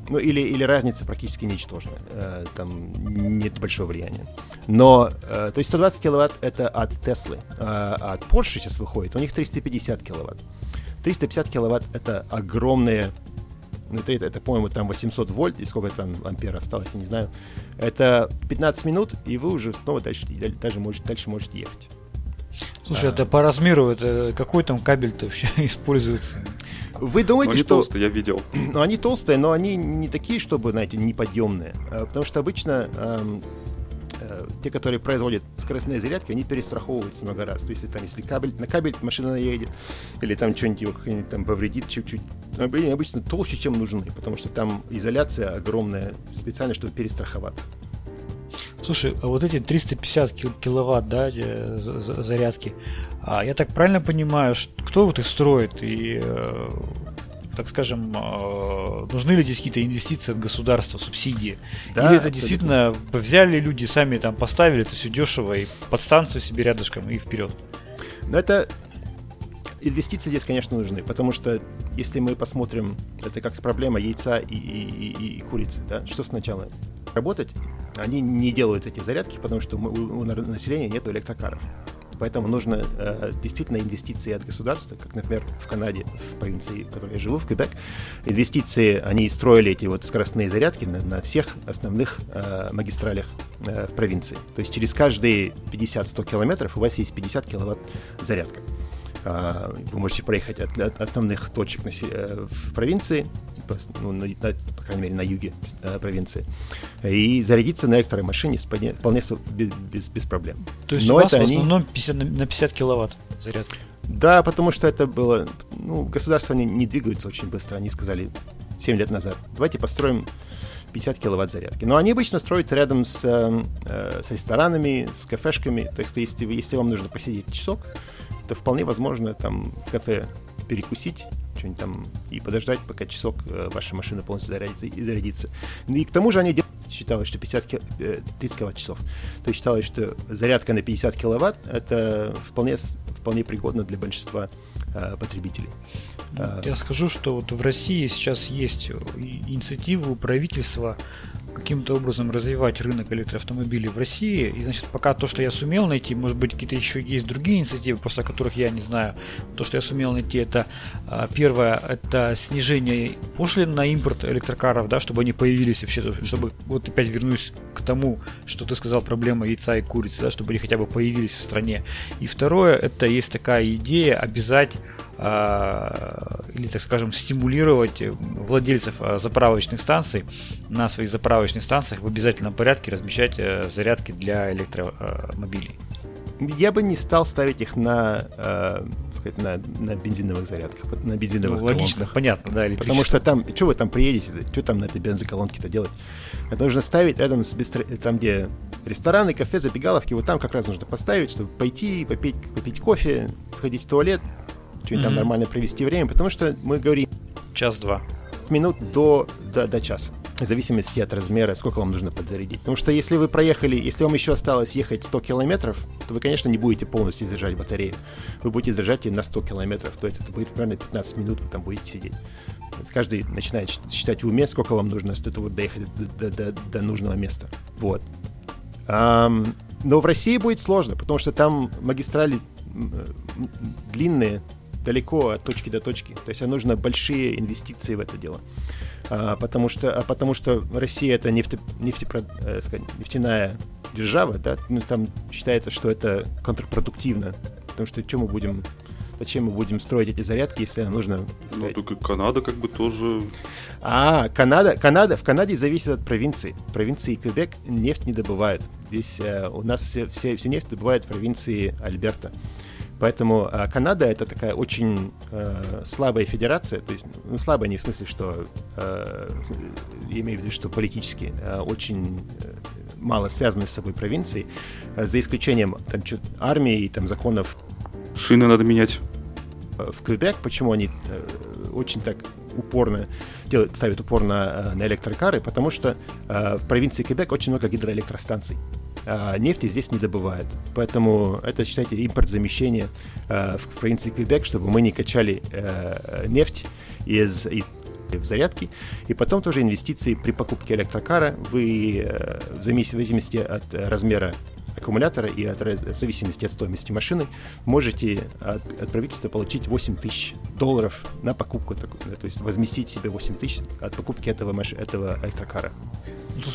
ну, или, или разница практически ничтожная. Э, там нет большого влияния. Но, э, то есть 120 киловатт это от Теслы. Э, от Porsche сейчас выходит, у них 350 киловатт. 350 киловатт это огромные ну, это, это, это по-моему, там 800 вольт, и сколько там ампер осталось, я не знаю. Это 15 минут, и вы уже снова дальше, даже можете, дальше можете ехать. Слушай, а, это по размеру, это какой там кабель-то вообще используется? Вы думаете, они что... толстые, я видел. Ну, они толстые, но они не такие, чтобы, знаете, неподъемные. А, Потому что обычно эм, э, те, которые производят скоростные зарядки, они перестраховываются много раз. То есть, там, если кабель, на кабель машина наедет, или там что-нибудь его как-нибудь там повредит чуть-чуть, они обычно толще, чем нужны, потому что там изоляция огромная, специально, чтобы перестраховаться. Слушай, а вот эти 350 кил- киловатт, да, э, за- за- зарядки, а я так правильно понимаю, что, кто вот их строит и, э, так скажем, э, нужны ли здесь какие-то инвестиции от государства, субсидии? Да, Или это абсолютно. действительно взяли люди, сами там поставили, это все дешево, и подстанцию себе рядышком, и вперед? Но это инвестиции здесь, конечно, нужны, потому что если мы посмотрим, это как проблема яйца и, и- и- и курицы, да, что сначала работать, они не делают эти зарядки, потому что мы- у, у населения нет электрокаров. Поэтому нужно э, действительно инвестиции от государства, как, например, в Канаде, в провинции, в которой я живу, в Квебек. Инвестиции, они строили эти вот скоростные зарядки на, на всех основных э, магистралях э, в провинции. То есть через каждые 50-100 километров у вас есть 50 киловатт зарядка. А, Вы можете проехать от, от основных точек на э, в провинции, ну, на- по крайней мере, на юге э, провинции, и зарядиться на электромашине вполне, без, без- без проблем. То есть Но у вас это в они- основном 50 на- на 50 киловатт зарядка. Да, потому что это было... Ну, государства не, не двигаются очень быстро. Они сказали 7 лет назад, давайте построим 50 киловатт зарядки. Но они обычно строятся рядом с, э, с ресторанами, с кафешками. То есть если, если вам нужно посидеть часок, то вполне возможно там в кафе перекусить что-нибудь там и подождать, пока часок э, ваша машина полностью зарядится и зарядится. Ну и к тому же они считалось, что 50 ки- э, 30 киловатт-часов. То есть считалось, что зарядка на 50 киловатт это вполне, вполне пригодно для большинства э, потребителей. Я скажу, что вот в России сейчас есть и- инициатива у правительства каким-то образом развивать рынок электроавтомобилей в России. И, значит, пока то, что я сумел найти, может быть, какие-то еще есть другие инициативы, просто о которых я не знаю. То, что я сумел найти, это а, первое, это снижение пошлин на импорт электрокаров, да, чтобы они появились вообще, чтобы, вот опять вернусь к тому, что ты сказал, проблема яйца и курицы, да, чтобы они хотя бы появились в стране. И второе, это есть такая идея обязать или, так скажем, стимулировать владельцев а, заправочных станций на своих заправочных станциях в обязательном порядке размещать э, зарядки для электромобилей. Я бы не стал ставить их на, э, сказать, на, на бензиновых зарядках, на Ну, бензиновых логично, колонках. понятно, да, Потому что там, что вы там приедете, что там на этой бензоколонке-то делать? Это нужно ставить рядом с быстро... там, где рестораны, кафе, забегаловки, вот там как раз нужно поставить, чтобы пойти, попить, попить кофе, сходить в туалет, что-нибудь там нормально провести время, потому что мы говорим Час-два. минут до, до, до часа. В зависимости от размера, сколько вам нужно подзарядить. Потому что если вы проехали, если вам еще осталось ехать 100 километров, то вы, конечно, не будете полностью заряжать батарею. Вы будете заряжать ее на 100 километров. То есть это будет примерно 15 минут, вы там будете сидеть. Каждый начинает считать в уме, сколько вам нужно, чтобы доехать до, до- до- до нужного места. Вот. Ам, но в России будет сложно, потому что там магистрали длинные, далеко от точки до точки. То есть а нужно большие инвестиции в это дело. А, потому, что, а потому что Россия это нефте, нефтепро- э, сказать, нефтяная держава, да, ну, там считается, что это контрпродуктивно. Потому что что мы будем, зачем мы будем строить эти зарядки, если нам нужно... Ну, сказать, только Канада как бы тоже... а, Канада, Канада, в Канаде зависит от провинции. В провинции Квебек нефть не добывают. Здесь э, у нас все, все, всю нефть добывают в провинции Альберта. Поэтому э, Канада это такая очень э, слабая федерация, то есть ну, слабая не в смысле, что э, я имею в виду, что политически э, очень э, мало связаны с собой провинцией, э, за исключением там, армии и там законов Шины надо менять. э, в Квебек, почему они э, очень так упорно делают, ставят упор на, э, на электрокары, потому что э, в провинции Квебек очень много гидроэлектростанций. А нефти здесь не добывают. Поэтому это, считайте, импорт замещения э, в провинции Квебек, чтобы мы не качали э, нефть из, в зарядки, и потом тоже инвестиции при покупке электрокара вы э, в завис- в зависимости от размера аккумулятора и от, в зависимости от стоимости машины можете от, от правительства получить 8 тысяч долларов на покупку, то есть возместить себе 8 тысяч от покупки этого, этого электрокара.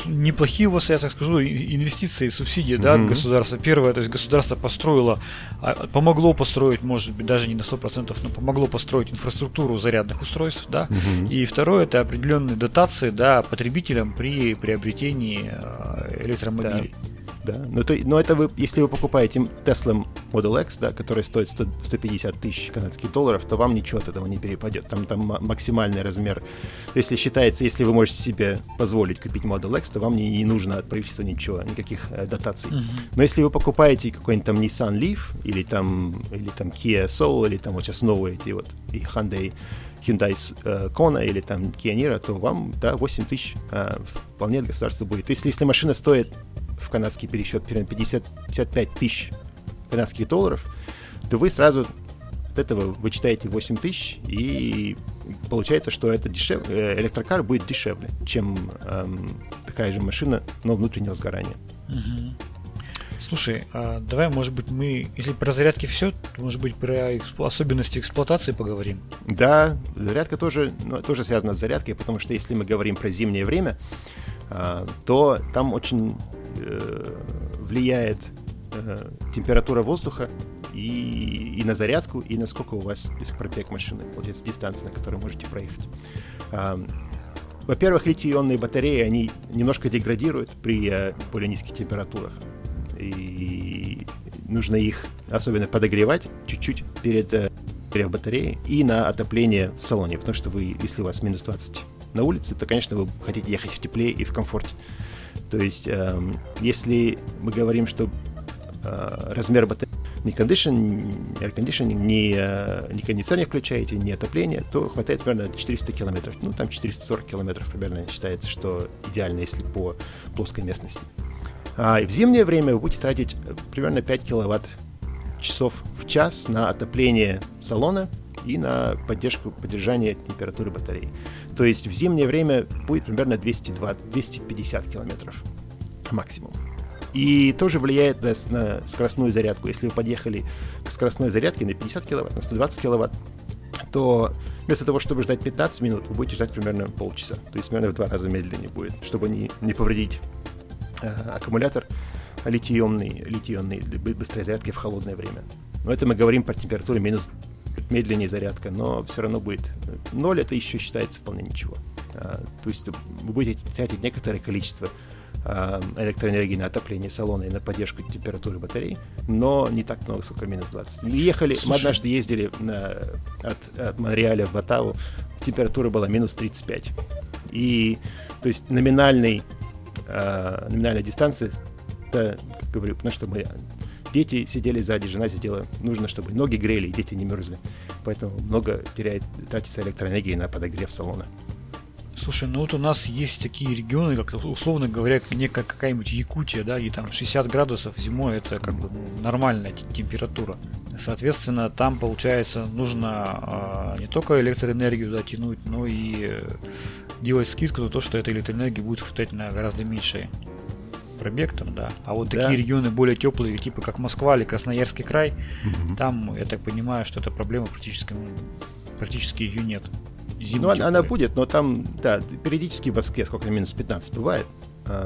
Неплохие у вас, я так скажу, инвестиции, субсидии, да, от государства. Первое, то есть государство построило, а, помогло построить, может быть, даже не на 100%, но помогло построить инфраструктуру зарядных устройств, да. И второе, это определенные дотации, да, потребителям при приобретении э, электромобилей. Да. Да, но, то, но это вы, если вы покупаете Tesla Model X, да, который стоит 100, 150 тысяч канадских долларов, то вам ничего от этого не перепадет. Там, там максимальный размер. Если считается, если вы можете себе позволить купить Model X, то вам не, не нужно от правительства ничего, никаких э, дотаций. Uh-huh. Но если вы покупаете какой-нибудь там Nissan Leaf или там, или там Kia Soul, или там вот сейчас новые эти вот и Hyundai Hyundai э, Kona или там Kia Niro, то вам, да, 8 тысяч э, вполне от государства будет. То есть, если машина стоит в канадский пересчет примерно 50, 55 тысяч канадских долларов, то вы сразу от этого вычитаете 8 тысяч, и получается, что это дешев... Э, электрокар будет дешевле, чем эм, такая же машина, но внутреннего сгорания. Угу. Слушай, а давай, может быть, мы, если про зарядки все, то, может быть, про эксп... особенности эксплуатации поговорим? Да, зарядка тоже, ну, тоже связана с зарядкой, потому что если мы говорим про зимнее время, а, то там очень э, влияет э, температура воздуха и, и на зарядку, и насколько у вас есть пробег машины, получается, дистанция, на которой можете проехать. А, во-первых, литий-ионные батареи, они немножко деградируют при э, более низких температурах. И нужно их особенно подогревать чуть-чуть перед перед батареей и на отопление в салоне, потому что вы, если у вас минус 20 на улице, то, конечно, вы хотите ехать в тепле и в комфорте. То есть, э, если мы говорим, что э, размер батареи ни condition, air conditioning, ни, э, ни кондиционер включаете, ни отопление, то хватает примерно 400 километров. Ну, там 440 километров примерно считается, что идеально, если по плоской местности. А в зимнее время вы будете тратить примерно 5 киловатт часов в час на отопление салона и на поддержку, поддержание температуры батареи. То есть в зимнее время будет примерно 220-250 километров максимум. И тоже влияет на, на скоростную зарядку. Если вы подъехали к скоростной зарядке на 50 киловатт, на 120 киловатт, то вместо того, чтобы ждать 15 минут, вы будете ждать примерно полчаса. То есть примерно в два раза медленнее будет, чтобы не, не повредить э, аккумулятор литий-ионный, литий-ионный быстрой зарядки в холодное время. Но это мы говорим про температуру минус медленнее зарядка, но все равно будет. Ноль это еще считается вполне ничего. А, то есть вы будете тратить некоторое количество электроэнергии на отопление салона и на поддержку температуры батарей, но не так много, сколько минус 20. Ехали, Слушай. мы однажды ездили на, от, от Монреаля в Ватаву, температура была минус 35. И, то есть, номинальный, э, номинальная дистанция, как говорю, потому что мы Дети сидели сзади, жена сидела. Нужно, чтобы ноги грели, и дети не мерзли. Поэтому много теряет, тратится электроэнергии на подогрев салона. Слушай, ну вот у нас есть такие регионы, как условно говоря, некая какая-нибудь Якутия, да, и там 60 градусов зимой это как бы нормальная температура. Соответственно, там получается нужно э, не только электроэнергию затянуть, но и э, делать скидку на то, что эта электроэнергия будет хватать на гораздо меньшее пробег там, да. А вот да. такие регионы более теплые, типа как Москва или Красноярский край, угу. там, я так понимаю, что эта проблема практически, практически ее нет. Зиму ну, она, она будет, но там, да, периодически в Москве сколько минус 15 бывает.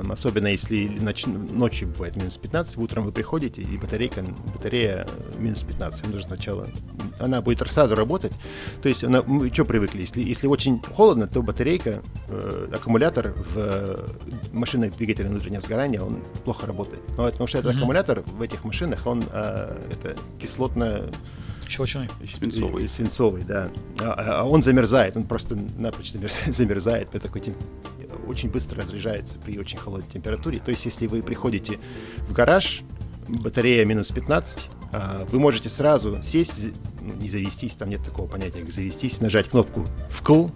Особенно если ноч, ночью бывает минус 15, утром вы приходите, и батарейка, батарея минус 15. Вам нужно сначала... Она будет сразу работать. То есть она, мы что привыкли? Если, если очень холодно, то батарейка, э, аккумулятор в э, машинах двигателя внутреннего сгорания, он плохо работает. Но, потому что этот mm-hmm. аккумулятор в этих машинах, он э, это кислотно Щелочной. Свинцовый. Свинцовый, да. А, а, а он замерзает, он просто напрочь замерзает при такой очень быстро разряжается при очень холодной температуре. То есть, если вы приходите в гараж, батарея минус 15, а, вы можете сразу сесть, ну, не завестись, там нет такого понятия, как завестись, нажать кнопку «вкл»,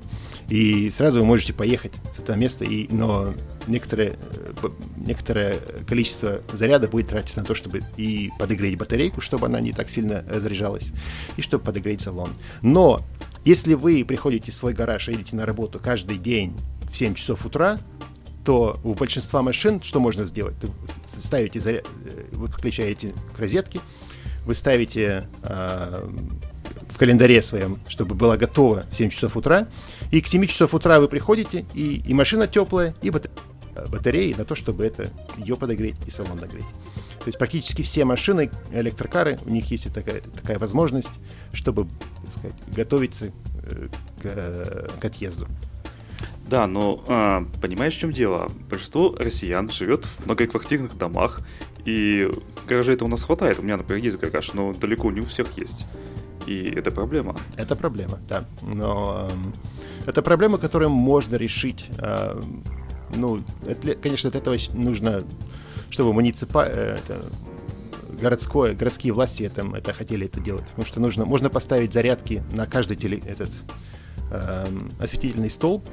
и сразу вы можете поехать с этого места, и, но некоторое, э, некоторое количество заряда будет тратиться на то, чтобы и подогреть батарейку, чтобы она не так сильно заряжалась, и чтобы подогреть салон. Но если вы приходите в свой гараж и едете на работу каждый день в 7 часов утра, то у большинства машин что можно сделать? Вы ставите заряд, э, вы подключаете к розетке, вы ставите э, в календаре своем, чтобы было готово в 7 часов утра, и к 7 часов утра вы приходите, и, и машина теплая, и батарея батареи на то, чтобы это ее подогреть и салон нагреть. То есть практически все машины, электрокары, у них есть такая, такая возможность, чтобы так сказать, готовиться э, к, к отъезду. Да, но а, понимаешь, в чем дело? Большинство россиян живет в многоквартирных домах, и гаражей это у нас хватает. У меня, например, есть гараж, но далеко не у всех есть. И это проблема. Это проблема, да. Но э, это проблема, которую можно решить. Э, ну, это, конечно, от этого нужно чтобы муниципа... Э, это, городское, городские власти это, это хотели это делать. Потому что нужно, можно поставить зарядки на каждый теле, этот э, осветительный столб.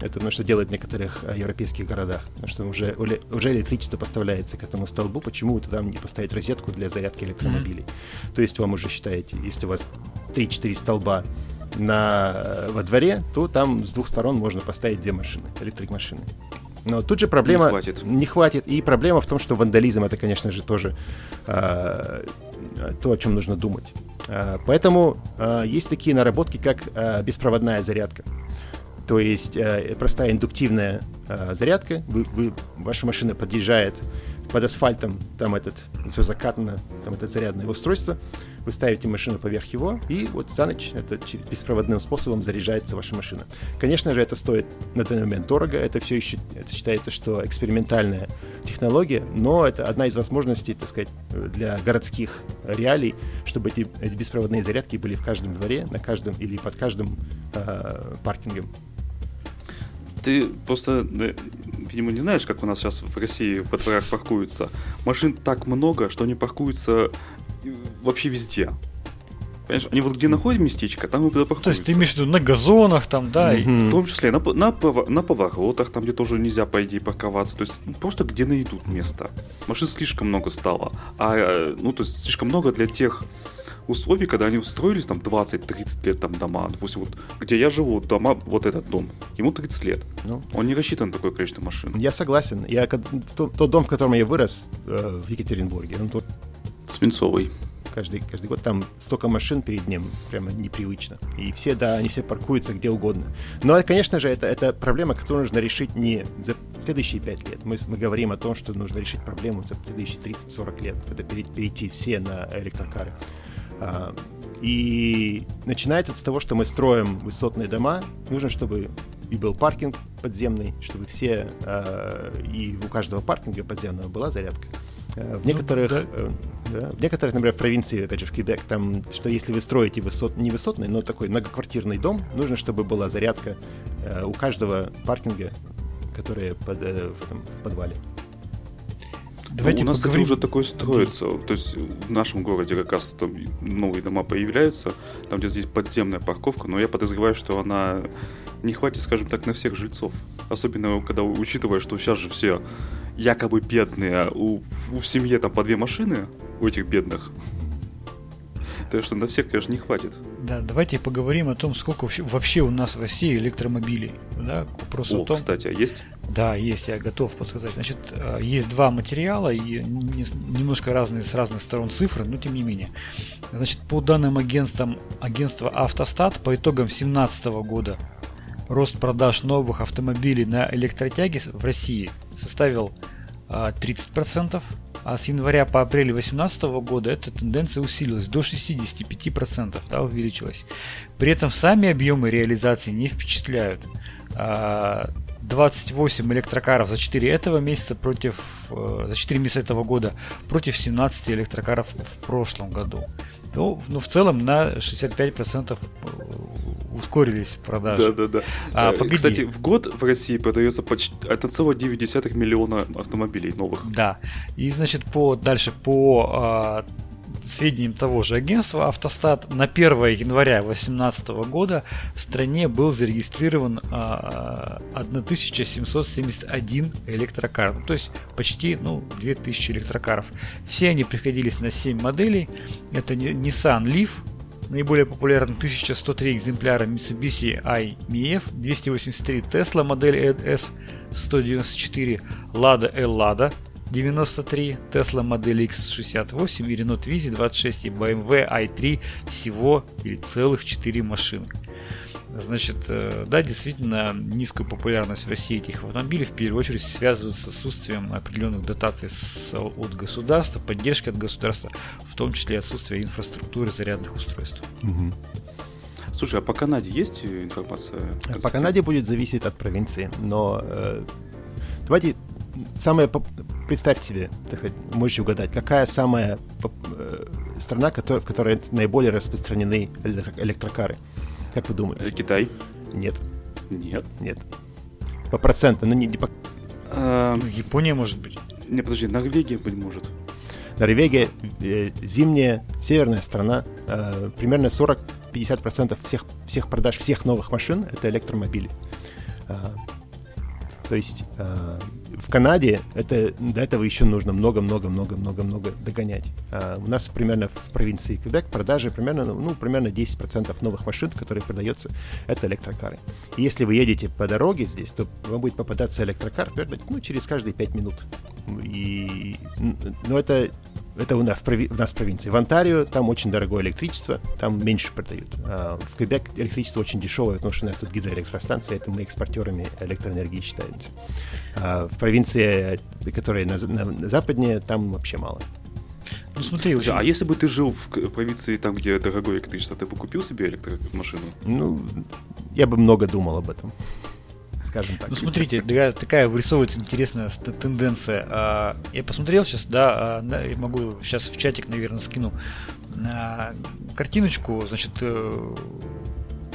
Это ну, что делают в некоторых э, европейских городах. Потому что уже, уже электричество поставляется к этому столбу. Почему туда не поставить розетку для зарядки электромобилей? Mm-hmm. То есть вам уже считаете, если у вас 3-4 столба на, э, во дворе, то там с двух сторон можно поставить две машины, электрик машины. Но тут же проблема... Не хватит. Не хватит. И проблема в том, что вандализм это, конечно же, тоже э, то, о чем нужно думать. Э, поэтому э, есть такие наработки, как э, беспроводная зарядка. То есть э, простая индуктивная э, зарядка. Вы, вы, ваша машина подъезжает под асфальтом, там этот, все закатано, там это зарядное устройство вы ставите машину поверх его, и вот за ночь это беспроводным способом заряжается ваша машина. Конечно же, это стоит на данный момент дорого, это все еще это считается, что экспериментальная технология, но это одна из возможностей, так сказать, для городских реалий, чтобы эти, эти беспроводные зарядки были в каждом дворе, на каждом или под каждым э, паркингом ты просто, видимо, не знаешь, как у нас сейчас в России во дворах паркуются. Машин так много, что они паркуются вообще везде. Понимаешь, они вот где находят местечко, там и туда То есть ты имеешь в виду на газонах там, да? Mm-hmm. И... В том числе на, на, на поворотах, там где тоже нельзя, по идее, парковаться. То есть ну, просто где найдут место. Машин слишком много стало. А, э, ну, то есть слишком много для тех условий, когда они устроились там 20-30 лет там дома. Допустим, вот где я живу, дома, вот этот дом, ему 30 лет. Ну, Он не рассчитан на такое количество машин. Я согласен. Я, тот, тот дом, в котором я вырос э, в Екатеринбурге, он тут Свинцовый. Каждый, каждый год там столько машин перед ним, прямо непривычно. И все, да, они все паркуются где угодно. Но, конечно же, это, это проблема, которую нужно решить не за следующие пять лет. Мы, мы говорим о том, что нужно решить проблему за следующие 30-40 лет, когда перейти все на электрокары. А, и начинается с того, что мы строим высотные дома. Нужно, чтобы и был паркинг подземный, чтобы все, а, и у каждого паркинга подземного была зарядка. Э, в некоторых, ну, да. Э, да, в некоторых, например, в провинции, опять же, в Квебек, там, что если вы строите высот, не высотный, но такой многоквартирный дом, нужно, чтобы была зарядка э, у каждого паркинга, который под, э, в, этом, в подвале. Давайте ну, у нас, поговорим... кстати, уже такое строится. То есть в нашем городе как раз там новые дома появляются, там где здесь подземная парковка, но я подозреваю, что она не хватит, скажем так, на всех жильцов. Особенно, когда учитывая, что сейчас же все якобы бедные, а у, у в семье там по две машины у этих бедных. Так что на всех, конечно, не хватит. Да, давайте поговорим о том, сколько вообще у нас в России электромобилей. Да, вопрос о, о том... кстати, а есть? Да, есть, я готов подсказать. Значит, э, есть два материала и немножко разные с разных сторон цифры, но тем не менее. Значит, по данным агентством, агентства Автостат, по итогам 2017 года рост продаж новых автомобилей на электротяге в России составил 30%, а с января по апрель 2018 года эта тенденция усилилась до 65%, да, увеличилась. При этом сами объемы реализации не впечатляют. 28 электрокаров за 4 этого месяца против э, за 4 месяца этого года против 17 электрокаров в прошлом году. Ну, ну в целом на 65% ускорились продажи. Да, да, да. А, э, погоди. Кстати, в год в России продается почти 1,9 миллиона автомобилей новых. Да. И, значит, по дальше по а, сведениям того же агентства Автостат, на 1 января 2018 года в стране был зарегистрирован а, 1771 электрокар. Ну, то есть почти ну, 2000 электрокаров. Все они приходились на 7 моделей. Это Nissan Leaf, наиболее популярным 1103 экземпляра Mitsubishi i-MiEV, 283 Tesla модель S 194, Lada L Lada 93, Tesla Model X68 и Renault Twizy 26 и BMW i3 всего или целых 4 машины. Значит, э, да, действительно, низкую популярность в России этих автомобилей в первую очередь связывают с отсутствием определенных дотаций с, от государства, поддержки от государства, в том числе отсутствие инфраструктуры зарядных устройств. Угу. Слушай, а по Канаде есть информация? По Канаде будет зависеть от провинции, но э, давайте самое представьте себе, так сказать, можете угадать, какая самая э, страна, в которой наиболее распространены электрокары? Как вы думаете? Китай? Нет. Нет. Нет. По процентам, но не, не по... А, ну, Япония, может быть. Не, подожди, Норвегия, быть может. Норвегия э, зимняя северная страна. Э, примерно 40-50% всех, всех продаж всех новых машин это электромобили. Э, то есть э, в Канаде это, до этого еще нужно много-много-много-много-много догонять. А у нас примерно в провинции Квебек продажи примерно, ну, примерно 10% новых машин, которые продаются, это электрокары. И если вы едете по дороге здесь, то вам будет попадаться электрокар ну, через каждые 5 минут. И, но это это у нас, в, нас в провинции. В Онтарио там очень дорогое электричество, там меньше продают. А в Квебек электричество очень дешевое, потому что у нас тут гидроэлектростанция, это мы экспортерами электроэнергии считаемся. А в провинции, которая на, на, на западнее, там вообще мало. Ну смотри, очень... а если бы ты жил в провинции, там, где дорогое электричество, ты бы купил себе электромашину? Ну, я бы много думал об этом скажем так. Ну, смотрите, такая вырисовывается интересная тенденция. А, я посмотрел сейчас, да, а, могу сейчас в чатик, наверное, скину картиночку, значит, э,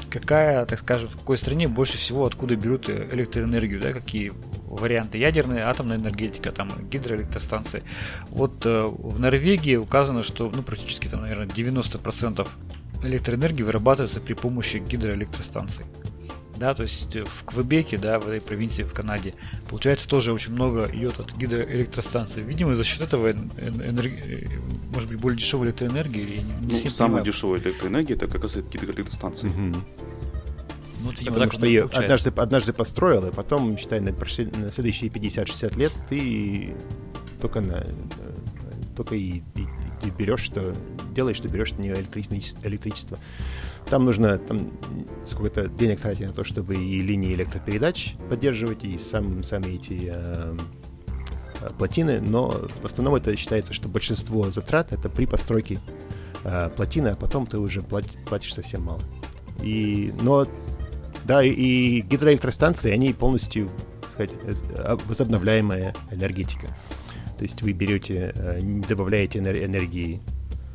какая, так скажем, в какой стране больше всего откуда берут электроэнергию, да, какие варианты ядерная, атомная энергетика, там гидроэлектростанции. Вот э, в Норвегии указано, что ну, практически там, наверное, 90% электроэнергии вырабатывается при помощи гидроэлектростанций да, то есть э, в Квебеке, да, в этой провинции в Канаде, получается тоже очень много идет от гидроэлектростанций. Видимо, за счет этого энерги... Э, может быть, более дешевая электроэнергия или не ну, самая дешевая электроэнергия это как раз гидроэлектростанции. Угу. Ну, видимо, Потому что ее однажды, однажды построил, и потом, считай, на, на следующие 50-60 лет ты только на только и, и, и берешь, что делаешь, что берешь на нее электричество. Там нужно там, сколько-то денег тратить на то, чтобы и линии электропередач поддерживать, и сам, сами эти э, э, плотины, но в основном это считается, что большинство затрат это при постройке э, плотины, а потом ты уже платишь, платишь совсем мало. И, но да, и, и гидроэлектростанции, они полностью, сказать, э, возобновляемая энергетика. То есть вы берете, э, добавляете энергии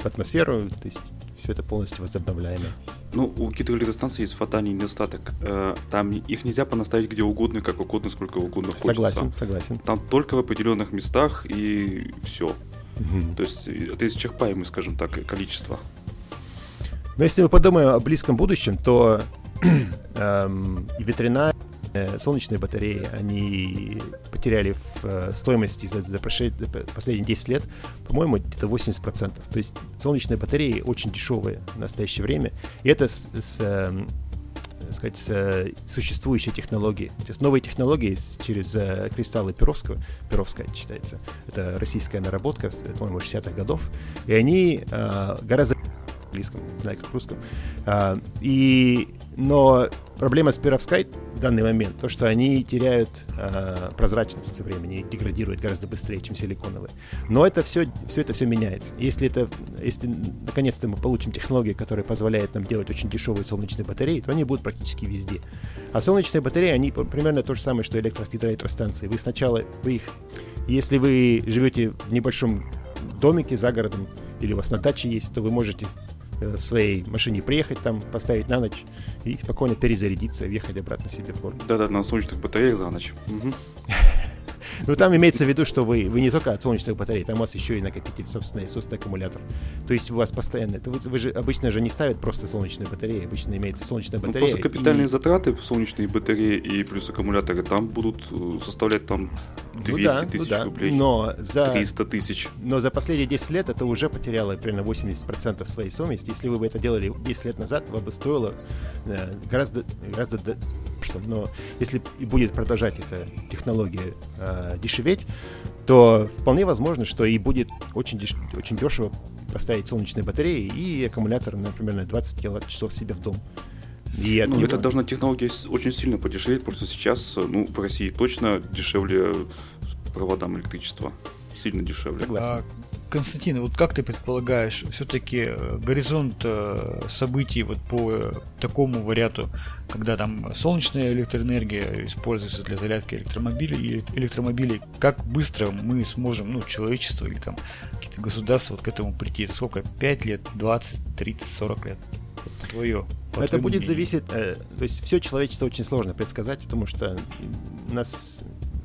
в атмосферу, то есть все это полностью возобновляемо. Ну, у гидроэлектростанций есть фатальный недостаток. Э, там их нельзя понаставить где угодно, как угодно, сколько угодно хочется. Согласен, согласен. Там только в определенных местах и все. Угу. То есть это исчерпаемое, скажем так, количество. Но если мы подумаем о близком будущем, то эм, ветряная Э, солнечные батареи, они потеряли в э, стоимости за, за, последние 10 лет, по-моему, где-то 80%. То есть солнечные батареи очень дешевые в настоящее время. И это с, с эм, сказать, с существующей технологией. То есть новые технологии через э, кристаллы Перовского, Перовская считается, это российская наработка, по-моему, 60-х годов, и они э, гораздо английском, знаю, как русском. А, и, но проблема с Перовскай в данный момент, то, что они теряют а, прозрачность со временем, деградируют гораздо быстрее, чем силиконовые. Но это все, все это все меняется. Если это, если наконец-то мы получим технологию, которая позволяет нам делать очень дешевые солнечные батареи, то они будут практически везде. А солнечные батареи, они примерно то же самое, что электрогидроэлектростанции. Вы сначала, вы их, если вы живете в небольшом домике за городом, или у вас на даче есть, то вы можете в своей машине приехать там, поставить на ночь и спокойно перезарядиться, въехать обратно себе в город. Да-да, на солнечных батареях за ночь. Угу. Ну, там имеется в виду, что вы, вы не только от солнечных батарей, там у вас еще и накопитель, собственно, и собственный аккумулятор. То есть у вас постоянно... Это, вы, вы же обычно же не ставят просто солнечные батареи, обычно имеется солнечная ну, батарея. Ну, просто капитальные и... затраты солнечные батареи и плюс аккумуляторы там будут э, составлять там 200 ну, да, тысяч ну, да. рублей. Но за... 300 тысяч. Но за последние 10 лет это уже потеряло примерно 80% своей стоимости. Если вы бы это делали 10 лет назад, вам бы стоило э, гораздо, гораздо что, но если будет продолжать эта технология э, дешеветь, то вполне возможно, что и будет очень, деш... очень дешево поставить солнечные батареи и аккумулятор, например, на 20 киловатт-часов себе в дом. И от Ну, него- это должна технология очень сильно подешеветь, просто сейчас, ну, в России точно дешевле проводам электричества. Сильно дешевле. Согласен. А, Константин, вот как ты предполагаешь, все-таки горизонт э, событий вот по э, такому варианту, когда там солнечная электроэнергия используется для зарядки электромобилей и электромобилей, как быстро мы сможем, ну, человечество или там какие-то государства вот к этому прийти? Сколько? 5 лет, 20, 30, 40 лет? Твое. Это будет мнению. зависеть, э, то есть все человечество очень сложно предсказать, потому что нас,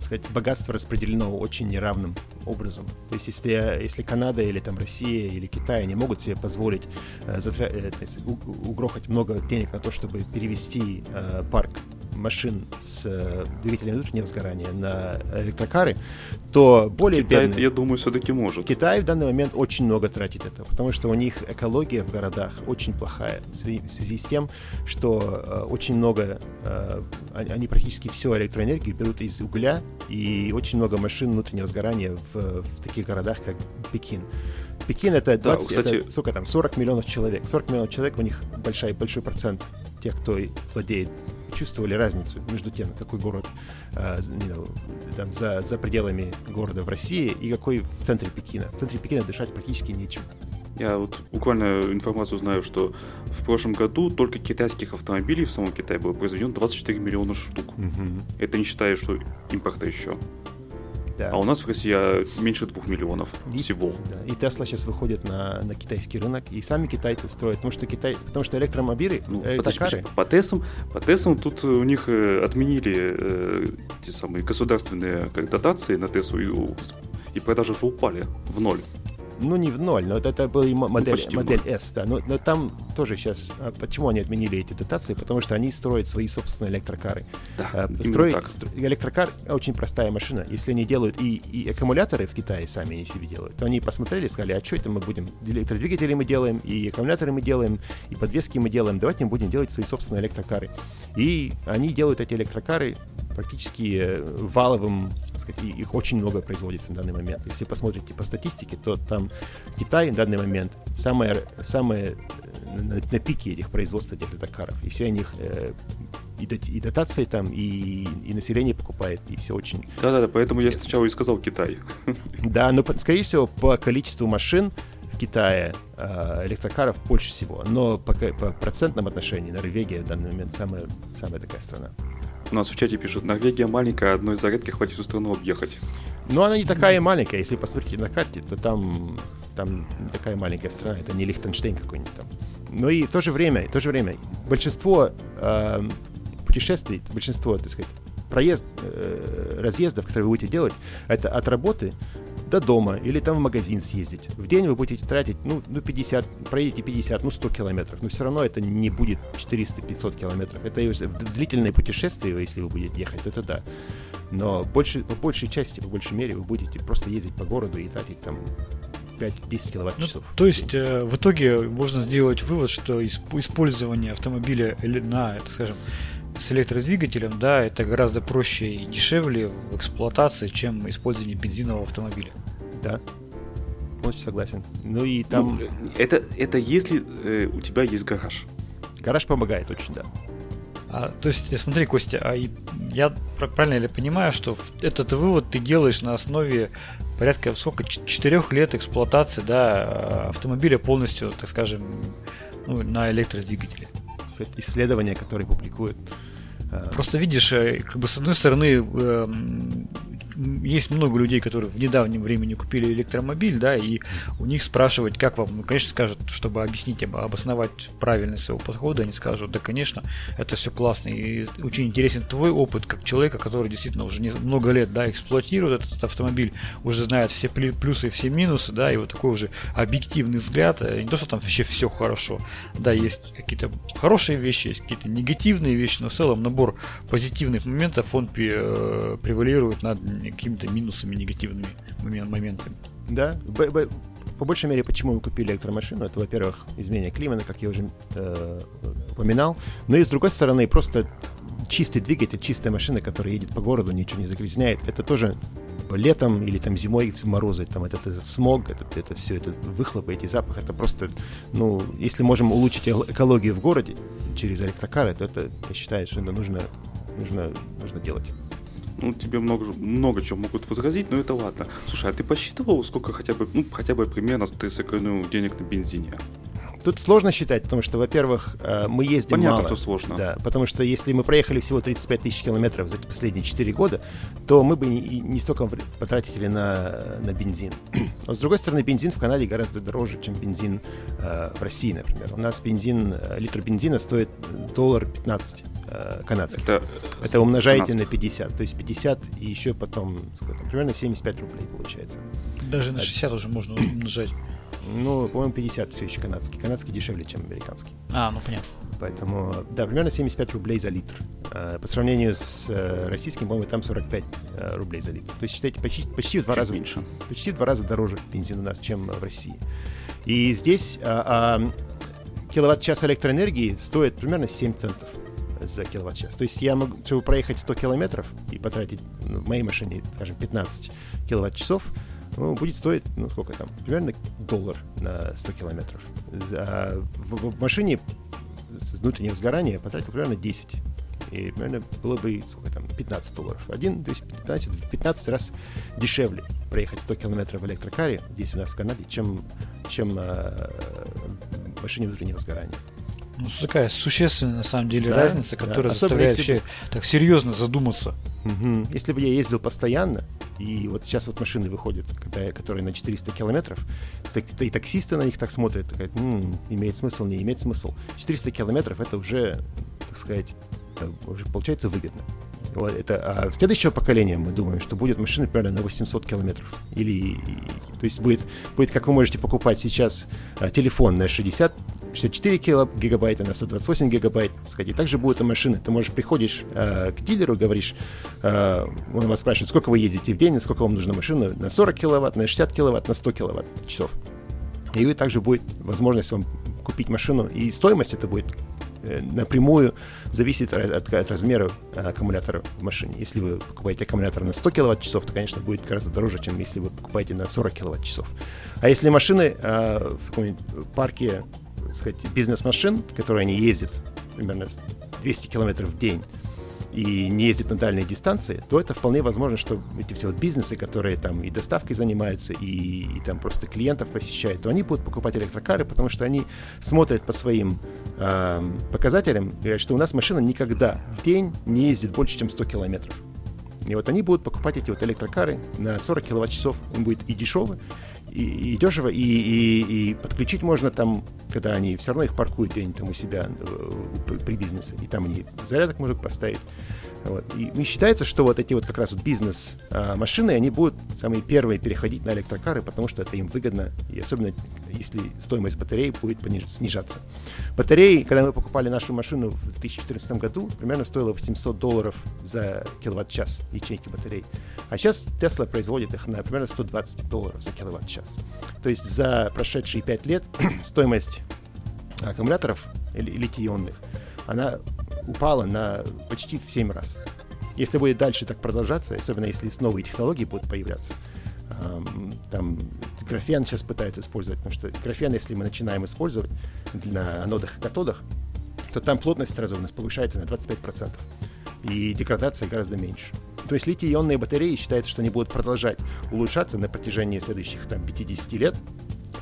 сказать, богатство распределено очень неравным образом. То есть если, если Канада или там Россия или Китай не могут себе позволить э, затра- э, есть у- угрохать много денег на то, чтобы перевести э, парк машин с э, двигателями внутреннего сгорания на электрокары, то более Китай, бедные- я думаю, все-таки может. Китай в данный момент очень много тратит этого, потому что у них экология в городах очень плохая в связи, в связи с тем, что э, очень много, э, они, практически всю электроэнергию берут из угля, и очень много машин внутреннего сгорания в, в таких городах, как Пекин. Пекин это, 20, кстати- это сколько там, 40 миллионов человек. 40 миллионов человек, у них большой, большой процент тех, кто владеет чувствовали разницу между тем, какой город э, там, за, за пределами города в России и какой в центре Пекина. В центре Пекина дышать практически нечем. Я вот буквально информацию знаю, что в прошлом году только китайских автомобилей в самом Китае было произведено 24 миллиона штук. Это не считая, что импорта еще. Да. А у нас в России а, меньше двух миллионов И- всего. Да, И Тесла сейчас выходит на, на китайский рынок, и сами китайцы строят, потому что, Китай, потому что электромобили, Ну, подожди, электрокары, подожди, по ТЭСам, по ТЭСам тут у них э, отменили э, те самые государственные как дотации на ТЭСу, и, и продажи же упали в ноль. Ну не в ноль, но это, это м- модель, в модель S, да. Но, но там тоже сейчас, а почему они отменили эти дотации? Потому что они строят свои собственные электрокары. Да, именно Строить так. стро- электрокар очень простая машина. Если они делают и, и аккумуляторы в Китае сами они себе делают, то они посмотрели и сказали, а что это мы будем? Электродвигатели мы делаем, и аккумуляторы мы делаем, и подвески мы делаем. Давайте мы будем делать свои собственные электрокары. И они делают эти электрокары практически э, валовым, и их очень много производится на данный момент. Если посмотрите по статистике, то там Китай на данный момент самое, самое э, на, на пике этих производств этих электрокаров. И все они э, и, и дотации там, и, и население покупает, и все очень... Да-да-да, поэтому я Интересно. сначала и сказал Китай. Да, но, скорее всего, по количеству машин в Китае э, электрокаров больше всего. Но по, по процентном отношении Норвегия в данный момент самая, самая такая страна. У нас в чате пишут, Норвегия маленькая, одной зарядки хватит всю страну объехать. Но она не такая маленькая. Если посмотрите на карте, то там, там такая маленькая страна. Это не Лихтенштейн какой-нибудь там. Но и в то же время, в то же время, большинство э, путешествий, большинство, так сказать, проезд, э, разъездов, которые вы будете делать, это от работы до дома или там в магазин съездить. В день вы будете тратить, ну, ну 50, проедете 50, ну 100 километров, но все равно это не будет 400-500 километров. Это в длительное путешествие, если вы будете ехать, то это да. Но больше, по большей части, по большей мере, вы будете просто ездить по городу и тратить там 5-10 киловатт-часов. Ну, то есть э, в итоге можно сделать вывод, что исп- использование автомобиля на, это скажем, с электродвигателем, да, это гораздо проще и дешевле в эксплуатации, чем использование бензинового автомобиля. Да. Полностью согласен. Ну и там Ну, это, это если э, у тебя есть гараж. гараж помогает очень, да. А, то есть, э, смотри, Костя, а я пр- правильно ли понимаю, что этот вывод ты делаешь на основе порядка сколько четырех лет эксплуатации, да, э, автомобиля полностью, так скажем, ну, на электродвигателе. Кстати, исследования, которые публикуют. Э, Просто видишь, э, как бы с одной стороны м, есть много людей, которые в недавнем времени купили электромобиль, да, и у них спрашивать, как вам, ну, конечно, скажут, чтобы объяснить, об- обосновать правильность своего подхода, они скажут, да, конечно, это все классно, и очень интересен твой опыт, как человека, который действительно уже не- много лет, да, эксплуатирует этот автомобиль, уже знает все плюсы и все минусы, да, и вот такой уже объективный взгляд, э, не то, что там вообще все хорошо, да, есть какие-то хорошие вещи, есть какие-то негативные вещи, но в целом набор позитивных моментов, он э, превалирует над какими-то минусами, негативными момен- моментами. Да, по большей мере, почему мы купили электромашину, это, во-первых, изменение климата, как я уже э, упоминал, но и с другой стороны, просто чистый двигатель, чистая машина, которая едет по городу, ничего не загрязняет, это тоже летом или там зимой морозы, там этот, этот смог, это, это все, это выхлопы, эти запахи, это просто, ну, если можем улучшить экологию в городе через электрокары, то это, я считаю, что это нужно, нужно, нужно делать. Ну, тебе много, много чего могут возразить, но это ладно. Слушай, а ты посчитывал, сколько хотя бы, ну, хотя бы примерно ты сэкономил денег на бензине? Тут сложно считать, потому что, во-первых, э, мы ездим Понятно, мало. что сложно. Да, потому что если мы проехали всего 35 тысяч километров за последние 4 года, то мы бы не, не столько потратили на, на бензин. Но, с другой стороны, бензин в Канаде гораздо дороже, чем бензин э, в России, например. У нас бензин, э, литр бензина стоит доллар 15 э, канадский. Это, Это умножаете канадских. на 50. То есть 50 и еще потом, сколько, примерно 75 рублей получается. Даже на 60 уже можно умножать. Ну, по-моему, 50 все еще канадский. Канадский дешевле, чем американский. А, ну понятно. Поэтому, да, примерно 75 рублей за литр. А, по сравнению с э, российским, по-моему, там 45 э, рублей за литр. То есть, считайте, почти, почти в два раза меньше. Почти в два раза дороже бензин у нас, чем в России. И здесь а, а, киловатт-час электроэнергии стоит примерно 7 центов за киловатт-час. То есть я могу, чтобы проехать 100 километров и потратить ну, в моей машине, скажем, 15 киловатт-часов, ну, будет стоить, ну, сколько там, примерно доллар на 100 километров. За, в, в машине с внутреннего сгорания потратил примерно 10. И примерно было бы, сколько там, 15 долларов. Один, то есть 15, 15 раз дешевле проехать 100 километров в электрокаре здесь у нас в Канаде, чем, чем э, машине внутреннего сгорания. Ну, такая существенная, на самом деле, да, разница, которая да. заставляет вообще бы... так серьезно задуматься. Угу. Если бы я ездил постоянно, и вот сейчас вот машины выходят, когда, которые на 400 километров, так, и таксисты на них так смотрят, такая, м-м, имеет смысл, не имеет смысл. 400 километров это уже, так сказать, уже получается выгодно. Вот это, а следующего поколения мы думаем, что будет машина примерно на 800 километров. Или, то есть будет, будет, как вы можете покупать сейчас а, телефон на 60, 64 кило, гигабайта, на 128 гигабайт. Сказать. И также будет и машины. Ты можешь приходишь а, к дилеру, говоришь, а, он вас спрашивает, сколько вы ездите в день, сколько вам нужна машина, на 40 киловатт, на 60 киловатт, на 100 киловатт часов. И также будет возможность вам купить машину, и стоимость это будет Э, напрямую зависит от, от размера аккумулятора в машине. Если вы покупаете аккумулятор на 100 киловатт-часов, то, конечно, будет гораздо дороже, чем если вы покупаете на 40 киловатт-часов. А если машины а, в каком-нибудь парке, так сказать, бизнес-машин, которые они ездят примерно 200 километров в день, и не ездит на дальние дистанции, то это вполне возможно, что эти все вот бизнесы, которые там и доставкой занимаются, и, и там просто клиентов посещают, то они будут покупать электрокары, потому что они смотрят по своим э, показателям, что у нас машина никогда в день не ездит больше, чем 100 километров. И вот они будут покупать эти вот электрокары на 40 киловатт-часов, им будет и дешево, и, и дешево, и, и, и подключить можно там, когда они все равно их паркуют где-нибудь там у себя э, при бизнесе, и там они зарядок могут поставить. Вот. И считается, что вот эти вот как раз вот бизнес-машины, они будут самые первые переходить на электрокары, потому что это им выгодно, и особенно если стоимость батареи будет снижаться. Батареи, когда мы покупали нашу машину в 2014 году, примерно стоило 800 долларов за киловатт-час ячейки батарей. А сейчас Tesla производит их на примерно 120 долларов за киловатт-час. То есть за прошедшие 5 лет стоимость аккумуляторов литий-ионных, она упала на почти в 7 раз. Если будет дальше так продолжаться, особенно если новые технологии будут появляться, там графен сейчас пытается использовать, потому что графен, если мы начинаем использовать на анодах и катодах, то там плотность сразу у нас повышается на 25%, и деградация гораздо меньше. То есть литий-ионные батареи считается, что они будут продолжать улучшаться на протяжении следующих там, 50 лет,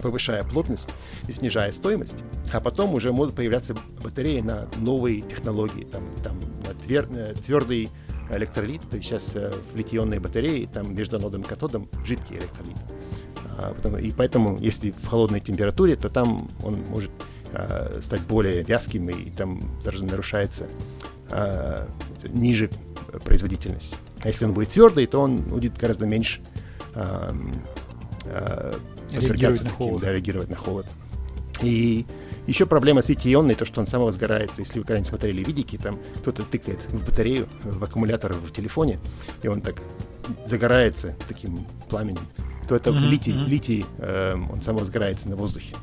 повышая плотность и снижая стоимость, а потом уже могут появляться батареи на новые технологии, там, там твер, э, твердый электролит, то есть сейчас э, в литионные батареи, там между анодом и катодом жидкий электролит. А, и поэтому, если в холодной температуре, то там он может а, стать более вязким, и там даже нарушается а, ниже производительность. А если он будет твердый, то он будет гораздо меньше реагировать на холод. Да, реагировать на холод. И еще проблема с литий-ионной, то, что он самовозгорается. Если вы когда-нибудь смотрели видики, там кто-то тыкает в батарею, в аккумулятор в телефоне, и он так загорается таким пламенем, то это mm-hmm. литий, литий э, он самовозгорается на воздухе.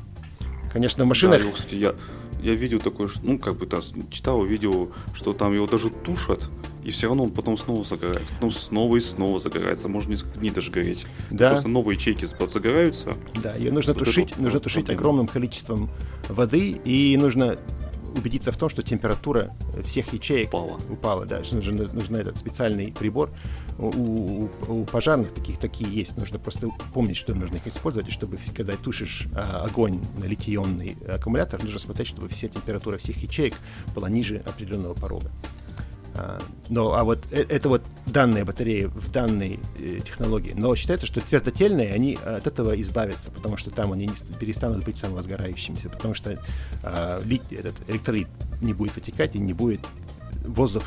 Конечно, в машинах... Да, его, кстати, я, я видел такое, ну, как бы там читал, видел, что там его даже тушат, и все равно он потом снова загорается. Потом снова и снова загорается. Может несколько дней даже гореть. Да. Просто новые ячейки загораются. Да, ее нужно Вот тушить, это нужно тушить огромным количеством воды, и нужно убедиться в том, что температура всех ячеек Упала. упала, да, нужен, нужен этот специальный прибор. У, у- у пожарных таких такие есть. Нужно просто помнить, что нужно их использовать, и чтобы когда тушишь а, огонь на литий-ионный аккумулятор, нужно смотреть, чтобы вся температура всех ячеек была ниже определенного порога. А, но, а вот э- это вот данные батареи в данной э, технологии. Но считается, что твердотельные, они от этого избавятся, потому что там они не ст- перестанут быть самовозгорающимися, потому что лит- этот электролит не будет вытекать и не будет воздух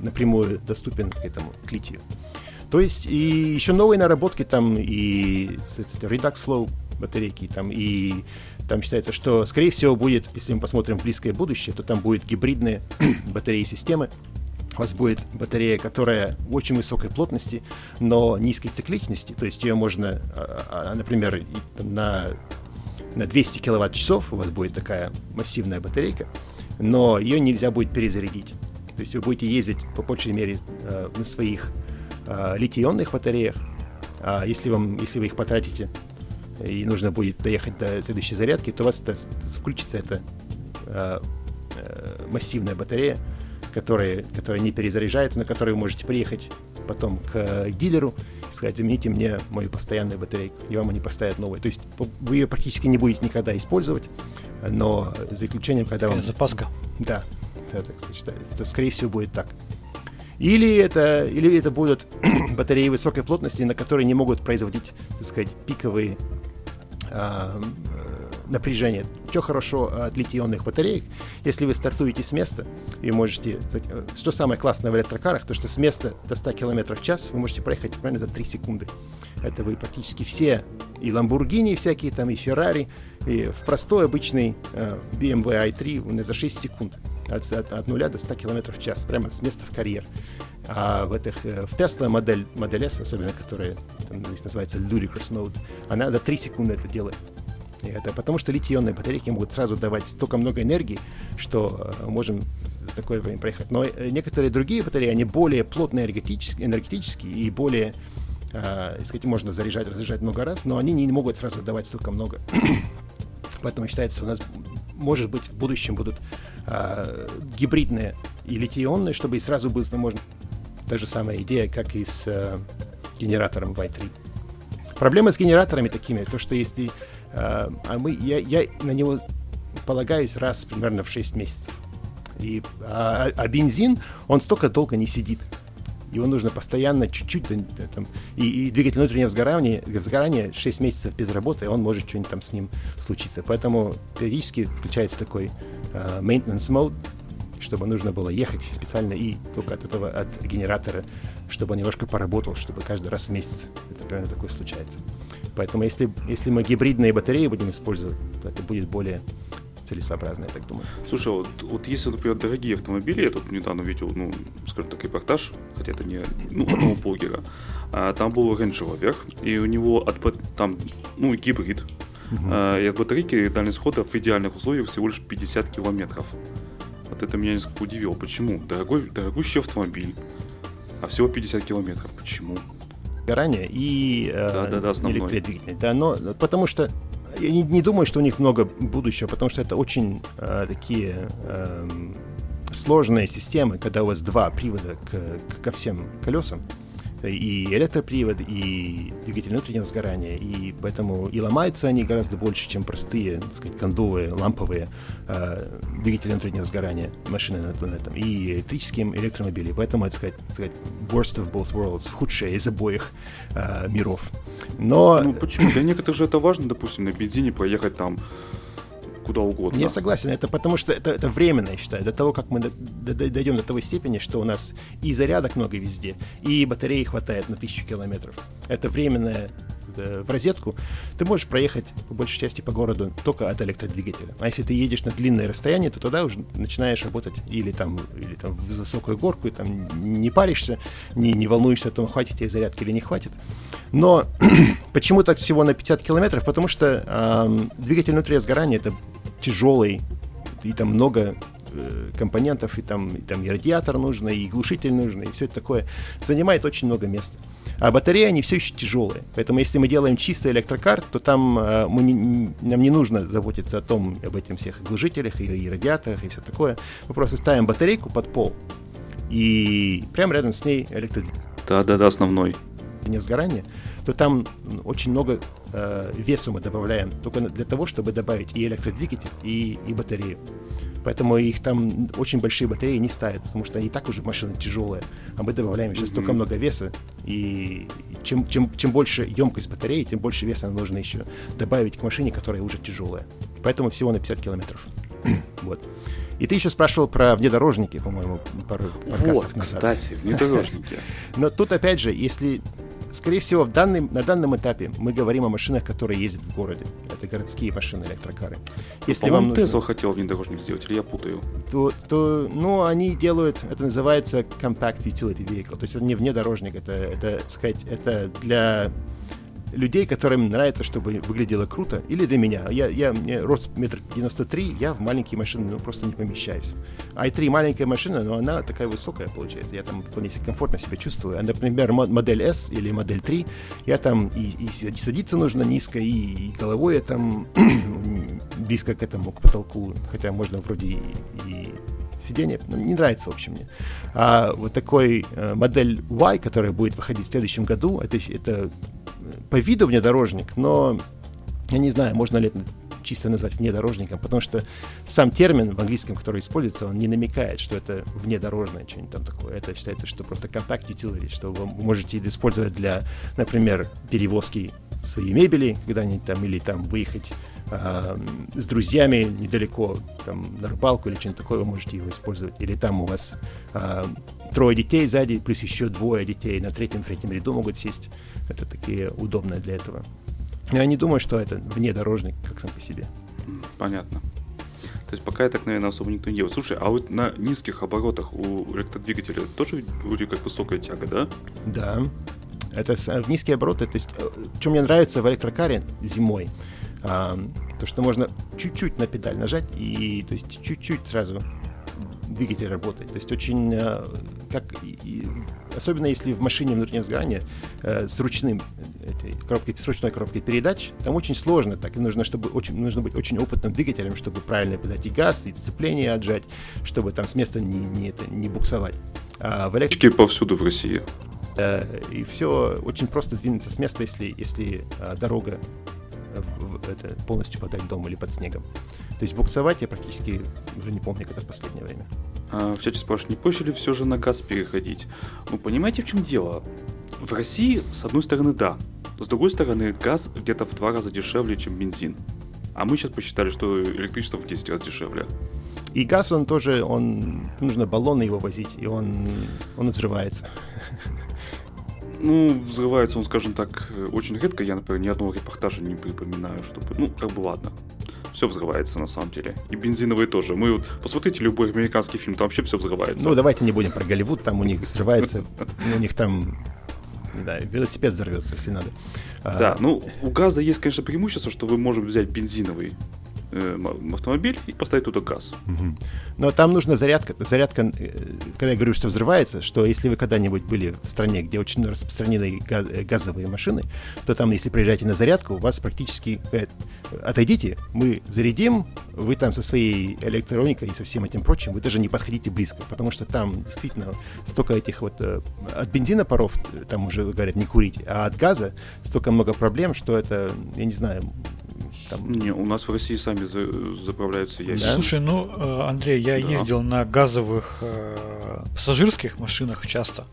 напрямую доступен к этому, к литию. То есть и еще новые наработки там и с- Redux Flow батарейки там и там считается, что скорее всего будет, если мы посмотрим близкое будущее, то там будет гибридные батареи системы, у вас будет батарея, которая очень высокой плотности, но низкой цикличности. То есть ее можно, а, а, например, на, на 200 киловатт-часов у вас будет такая массивная батарейка, но ее нельзя будет перезарядить. То есть вы будете ездить, по большей мере, э, на своих э, литий-ионных батареях. А если, вам, если вы их потратите и нужно будет доехать до следующей зарядки, то у вас это- включится эта э, массивная батарея, которая, которая не перезаряжается, на которой вы можете приехать потом к э, дилеру и сказать, замените мне мою постоянную батарейку, и вам они поставят новую. То есть вы ее практически не будете никогда использовать, но за исключением, когда вам... Запаска. Да, да, так сказать, да. то скорее всего будет так. Или это, или это будут батареи высокой плотности, на которые не могут производить, так сказать, пиковые а, э, напряжения. Что хорошо от литий-ионных батареек, если вы стартуете с места, и можете... э, Что самое классное в электрокарах, то что с места до 100 км в час вы можете проехать примерно за 3 секунды. Это вы практически все, и Lamborghini всякие там, и Ferrari, и в простой обычный э, BMW i3 вы за 6 секунд от, от, от 0 до 100 км в час, прямо с места в карьер. А в этих, э, в Tesla модель, модель S, особенно, которая там, здесь называется Ludicrous Mode, она за 3 секунды это делает. Это потому, что литий-ионные батарейки могут сразу давать столько много энергии, что э, можем за такое время проехать. Но э, некоторые другие батареи, они более плотно энергетические, энергетические и более, э, сказать, можно заряжать, разряжать много раз, но они не могут сразу давать столько много. Поэтому считается, у нас, может быть, в будущем будут а, гибридные и литий-ионные, чтобы и сразу было можно та же самая идея, как и с а, генератором Y3. Проблема с генераторами такими, то, что если а, а мы, я, я на него полагаюсь раз примерно в 6 месяцев. И, а, а бензин, он столько долго не сидит. Его нужно постоянно чуть-чуть, и, и двигатель внутреннего сгорания, сгорания 6 месяцев без работы, он может что-нибудь там с ним случиться. Поэтому периодически включается такой э, maintenance mode, чтобы нужно было ехать специально и только от этого, от генератора, чтобы он немножко поработал, чтобы каждый раз в месяц это примерно такое случается. Поэтому если, если мы гибридные батареи будем использовать, то это будет более целесообразно, я так думаю. Слушай, вот, вот если, например, дорогие автомобили, я тут недавно видел, ну, скажем так, репортаж, хотя это не ну, одного блогера, а, там был Range Rover, и у него от, там, ну, гибрид, а, и от батарейки дальность хода в идеальных условиях всего лишь 50 километров. Вот это меня несколько удивило. Почему? Дорогой, дорогущий автомобиль, а всего 50 километров. Почему? Горания и э, Да-да-да, основной. электродвигатель. Да, но потому что я не, не думаю, что у них много будущего, потому что это очень э, такие эм, сложные системы, когда у вас два привода к, к- ко всем колесам. И электропривод, и двигатель внутреннего сгорания. И поэтому и ломаются они гораздо больше, чем простые, так сказать, кондовые, ламповые э, двигатели внутреннего сгорания машины на, на этом. И электрические электромобили. Поэтому, это сказать, сказать, worst of both worlds, худшее из обоих э, миров. Но Ну, почему? Для некоторых же это важно, допустим, на бензине проехать там куда угодно. Я согласен, это потому что это, это временно, я считаю, до того, как мы до- до- дойдем до той степени, что у нас и зарядок много везде, и батареи хватает на тысячу километров. Это временное в розетку, ты можешь проехать по большей части по городу только от электродвигателя. А если ты едешь на длинное расстояние, то тогда уже начинаешь работать или там, или там в высокую горку, и там не паришься, не, не волнуешься о том, хватит тебе зарядки или не хватит. Но почему так всего на 50 километров? Потому что ам, двигатель внутреннего сгорания это тяжелый, и там много э, компонентов, и там, и там и радиатор нужно, и глушитель нужно, и все это такое. Занимает очень много места. А батареи, они все еще тяжелые. Поэтому если мы делаем чистый электрокар, то там э, мы не, нам не нужно заботиться о том, об этих всех глушителях и, и радиаторах и все такое. Мы просто ставим батарейку под пол, и прямо рядом с ней электродвигатель. Да-да-да, основной. Не сгорания, то там очень много э, веса мы добавляем только для того, чтобы добавить и электродвигатель, и, и батарею. Поэтому их там очень большие батареи не ставят, потому что они и так уже машины тяжелые, а мы добавляем еще mm-hmm. столько много веса, и чем, чем, чем больше емкость батареи, тем больше веса нам нужно еще добавить к машине, которая уже тяжелая. Поэтому всего на 50 километров. вот. И ты еще спрашивал про внедорожники, по-моему, пару Вот, назад. кстати, внедорожники. Но тут, опять же, если скорее всего, в данный, на данном этапе мы говорим о машинах, которые ездят в городе. Это городские машины, электрокары. Если вам нужно... Tesla хотел внедорожник сделать, или я путаю? То, то, ну, они делают, это называется Compact Utility Vehicle. То есть это не внедорожник, это, это, сказать, это для людей, которым нравится, чтобы выглядело круто, или для меня. Я, я, мне рост метр девяносто три, я в маленькие машины ну, просто не помещаюсь. i3 маленькая машина, но она такая высокая получается. Я там вполне комфортно себя чувствую. А, например, модель S или модель 3, я там и, и садиться нужно низко, и, и головой я там близко к этому, к потолку. Хотя можно вроде и, и сиденье. Не нравится, в общем, мне. А вот такой э, модель Y, которая будет выходить в следующем году, это, это по виду внедорожник, но я не знаю, можно ли это чисто назвать внедорожником, потому что сам термин в английском, который используется, он не намекает, что это внедорожное что-нибудь там такое. Это считается, что просто compact utility, что вы можете использовать для, например, перевозки своей мебели, когда-нибудь там, или там выехать э, с друзьями недалеко, там, на рыбалку или что-нибудь такое, вы можете его использовать. Или там у вас э, трое детей сзади, плюс еще двое детей на третьем-третьем ряду могут сесть. Это такие удобные для этого. Я не думаю, что это внедорожник, как сам по себе. Понятно. То есть пока я так, наверное, особо никто не делает. Слушай, а вот на низких оборотах у электродвигателя тоже вроде как высокая тяга, да? Да. Это в низкие обороты. То есть, э, что мне нравится в электрокаре зимой, а, то, что можно чуть-чуть на педаль нажать и, то есть, чуть-чуть сразу двигатель работает. То есть очень, э, как, особенно если в машине внутреннего сгорания э, с ручным этой коробкой, с ручной коробкой передач, там очень сложно, так и нужно, чтобы очень, нужно быть очень опытным двигателем, чтобы правильно подать и газ, и сцепление отжать, чтобы там с места не, не, это, не буксовать. А в электрике повсюду в России. Э, и все очень просто двинуться с места, если, если э, дорога э, это, полностью под льдом или под снегом. То есть буксовать я практически уже не помню, когда в последнее время. А, в чате спрашивают, не проще ли все же на газ переходить? Ну, понимаете, в чем дело? В России, с одной стороны, да. С другой стороны, газ где-то в два раза дешевле, чем бензин. А мы сейчас посчитали, что электричество в 10 раз дешевле. И газ, он тоже, он, нужно баллоны его возить, и он, он взрывается. Ну, взрывается он, скажем так, очень редко. Я, например, ни одного репортажа не припоминаю, чтобы... Ну, как бы ладно. Все взрывается на самом деле. И бензиновые тоже. Мы вот посмотрите любой американский фильм, там вообще все взрывается. Ну, давайте не будем про Голливуд, там у них взрывается, у них там да, велосипед взорвется, если надо. Да, а, ну у газа есть, конечно, преимущество, что вы можете взять бензиновый э, автомобиль и поставить туда газ. Но там нужна зарядка. Зарядка, э, когда я говорю, что взрывается, что если вы когда-нибудь были в стране, где очень распространены э, газовые машины, то там, если приезжаете на зарядку, у вас практически говорят, отойдите, мы зарядим, вы там со своей электроникой и со всем этим прочим, вы даже не подходите близко, потому что там действительно столько этих вот от бензина паров, там уже говорят, не курите, а от газа столько много проблем, что это, я не знаю, там... Не, у нас в России сами за, заправляются ящики. Да? Слушай, ну, э, Андрей, я да. ездил на газовых э, пассажирских машинах часто.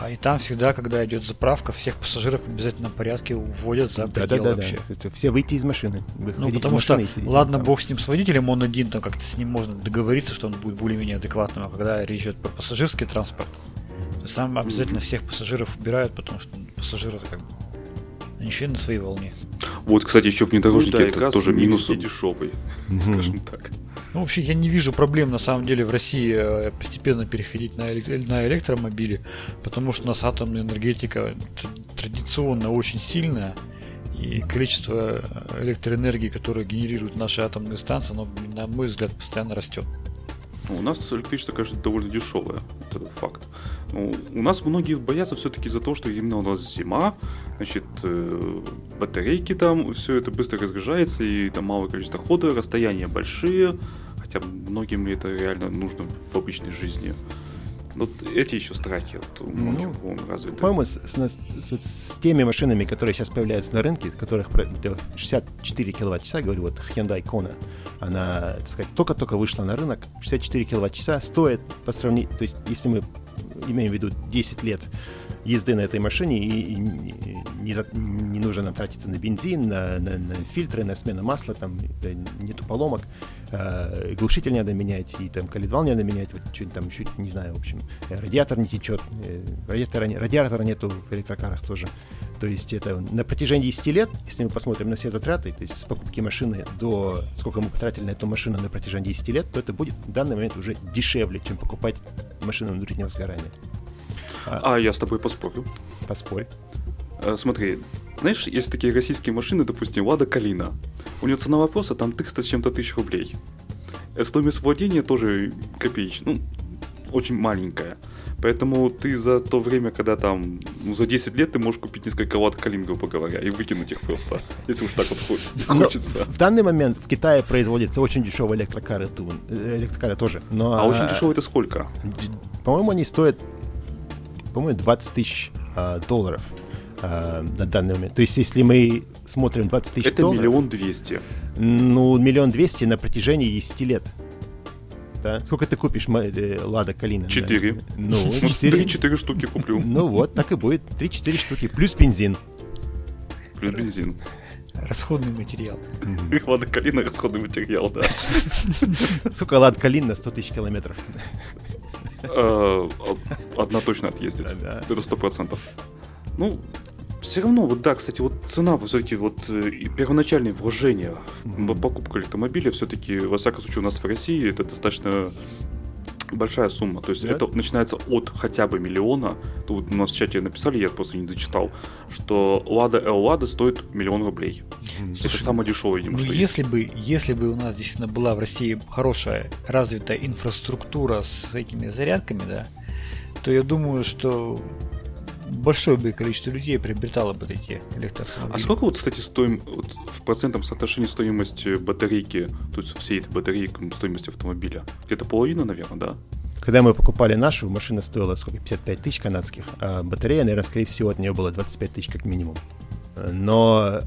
А и там всегда, когда идет заправка, всех пассажиров в обязательном порядке уводят за пределы да, да, вообще. Да. Все выйти из машины. Ну, потому что, ладно, там. бог с ним с водителем, он один, там как-то с ним можно договориться, что он будет более-менее адекватным, а когда речь идет про пассажирский транспорт, то есть там обязательно всех пассажиров убирают, потому что пассажиры как бы еще на своей волне. Вот, кстати, еще внедорожники ну, да, это тоже минус дешевый, скажем так. Ну, вообще, я не вижу проблем, на самом деле, в России э, постепенно переходить на, элек- на электромобили, потому что у нас атомная энергетика традиционно очень сильная, и количество э, электроэнергии, которое генерируют наши атомные станции, оно, на мой взгляд, постоянно растет. Ну, у нас электричество, конечно, довольно дешевое, это факт. Ну, у нас многие боятся все-таки за то, что именно у нас зима, значит, э, батарейки там, все это быстро разгружается, и там малое количество хода, расстояния большие, хотя многим это реально нужно в обычной жизни. Вот эти еще страхи вот, ну, развиты. По-моему, с, с, с, с теми машинами, которые сейчас появляются на рынке, которых 64 киловатт-часа, говорю, вот Hyundai Kona, она, так сказать, только-только вышла на рынок, 64 киловатт-часа стоит по сравнению, то есть если мы имеем в виду 10 лет езды на этой машине, и, и не, не нужно нам тратиться на бензин, на, на, на фильтры, на смену масла, там нету поломок, э, глушитель надо менять, и там калидвал надо менять, вот что-нибудь там еще, не знаю, в общем, радиатор не течет, э, радиатора, радиатора нету в электрокарах тоже. То есть это на протяжении 10 лет, если мы посмотрим на все затраты, то есть с покупки машины до сколько мы потратили на эту машину на протяжении 10 лет, то это будет в данный момент уже дешевле, чем покупать машину внутреннего сгорания. А, а я с тобой поспорю. Поспорь. А, смотри, знаешь, есть такие российские машины, допустим, Лада Калина. У нее цена вопроса там 300 с чем-то тысяч рублей. Э, стоимость владения тоже копеечная, ну, очень маленькая. Поэтому ты за то время, когда там, ну, за 10 лет ты можешь купить несколько лад калин, грубо говоря, и выкинуть их просто, если уж так вот хочется. Но в данный момент в Китае производятся очень дешевые электрокары, э, электрокары тоже. Но, а очень дешевые это сколько? По-моему, они стоят по-моему, 20 тысяч э, долларов э, на данный момент. То есть, если мы смотрим 20 тысяч долларов... Это миллион двести. Ну, миллион двести на протяжении 10 лет. Да? Сколько ты купишь э, Лада Калина? Четыре. Ну, ну четыре. Три-четыре штуки куплю. Ну вот, так и будет. Три-четыре штуки. Плюс бензин. Плюс бензин. Расходный материал. Лада Калина расходный материал, да. Сколько Лада Калин на 100 тысяч километров? Э, одна точно отъездит. Это сто процентов. Ну, все равно, вот да, кстати, вот цена все-таки вот э, первоначальные вложения в покупку электромобиля все-таки, во всяком случае, у нас в России это достаточно большая сумма. То есть да? это начинается от хотя бы миллиона. Тут у нас в чате написали, я просто не дочитал, что Лада L Лада стоит миллион рублей. Слушай, это самое дешевое, видимо, ну, что если есть. бы, если бы у нас действительно была в России хорошая развитая инфраструктура с этими зарядками, да, то я думаю, что большое бы количество людей приобретало бы эти электроавтомобили. А сколько вот, кстати, стоим вот, в процентном соотношении стоимости батарейки, то есть всей этой батарейки стоимости автомобиля? Где-то половина, наверное, да? Когда мы покупали нашу, машина стоила сколько? 55 тысяч канадских, а батарея, наверное, скорее всего, от нее было 25 тысяч как минимум. Но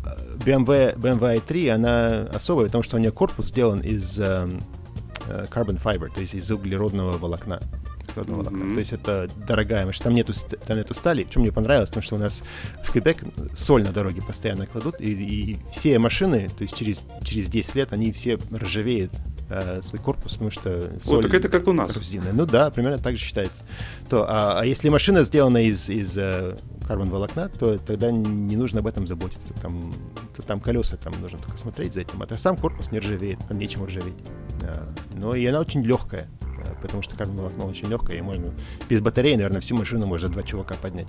BMW, BMW i3, она особая, потому что у нее корпус сделан из э, э, carbon fiber, то есть из углеродного волокна волокна. Mm-hmm. То есть это дорогая машина. Там нету, там нету стали. Что мне понравилось, потому что у нас в Квебек соль на дороге постоянно кладут, и, и все машины, то есть через, через 10 лет, они все ржавеют э, свой корпус, потому что соль... Вот, так это как у нас. Коррозийная. Ну да, примерно так же считается. То, а, а если машина сделана из, из э, карбон волокна, то тогда не нужно об этом заботиться. Там, то, там колеса, там нужно только смотреть за этим. А сам корпус не ржавеет, там нечем ржаветь. А, но и она очень легкая потому что карбон волокно очень легкое, и можно без батареи, наверное, всю машину можно два чувака поднять.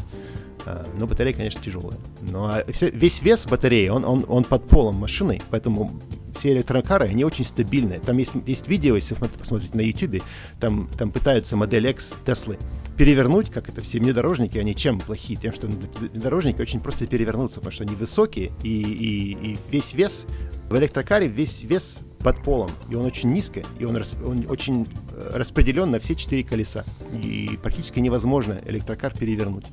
А, но батарея, конечно, тяжелая. Но а весь вес батареи, он, он, он под полом машины, поэтому все электрокары, они очень стабильные. Там есть, есть видео, если вы на YouTube, там, там пытаются модель X Теслы перевернуть, как это все внедорожники, они чем плохие? Тем, что внедорожники очень просто перевернуться, потому что они высокие, и, и, и весь вес в электрокаре, весь вес под полом, и он очень низко, и он, рас, он очень э, распределен на все четыре колеса, и практически невозможно электрокар перевернуть.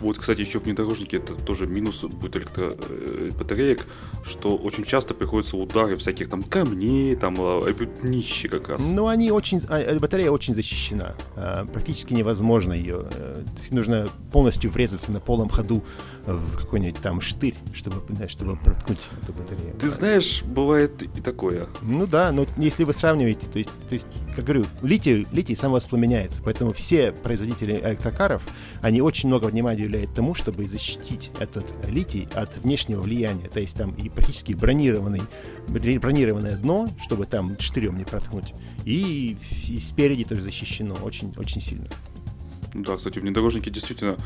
Вот, кстати, еще внедорожники это тоже минус будет электробатареек, э, что очень часто приходится удары всяких там камней, там а, днище как раз. Ну, они очень, а, э, батарея очень защищена. А, практически невозможно ее. Э, нужно полностью врезаться на полном ходу в какой-нибудь там штырь, чтобы, чтобы проткнуть эту батарею. Ты знаешь, бывает и такое. Ну да, но если вы сравниваете, то есть, то есть как говорю, литий, литий самовоспламеняется, поэтому все производители электрокаров, они очень много внимания уделяют тому, чтобы защитить этот литий от внешнего влияния. То есть там и практически бронированный, бронированное дно, чтобы там штырем не проткнуть, и, и спереди тоже защищено очень, очень сильно. Ну да, кстати, внедорожники действительно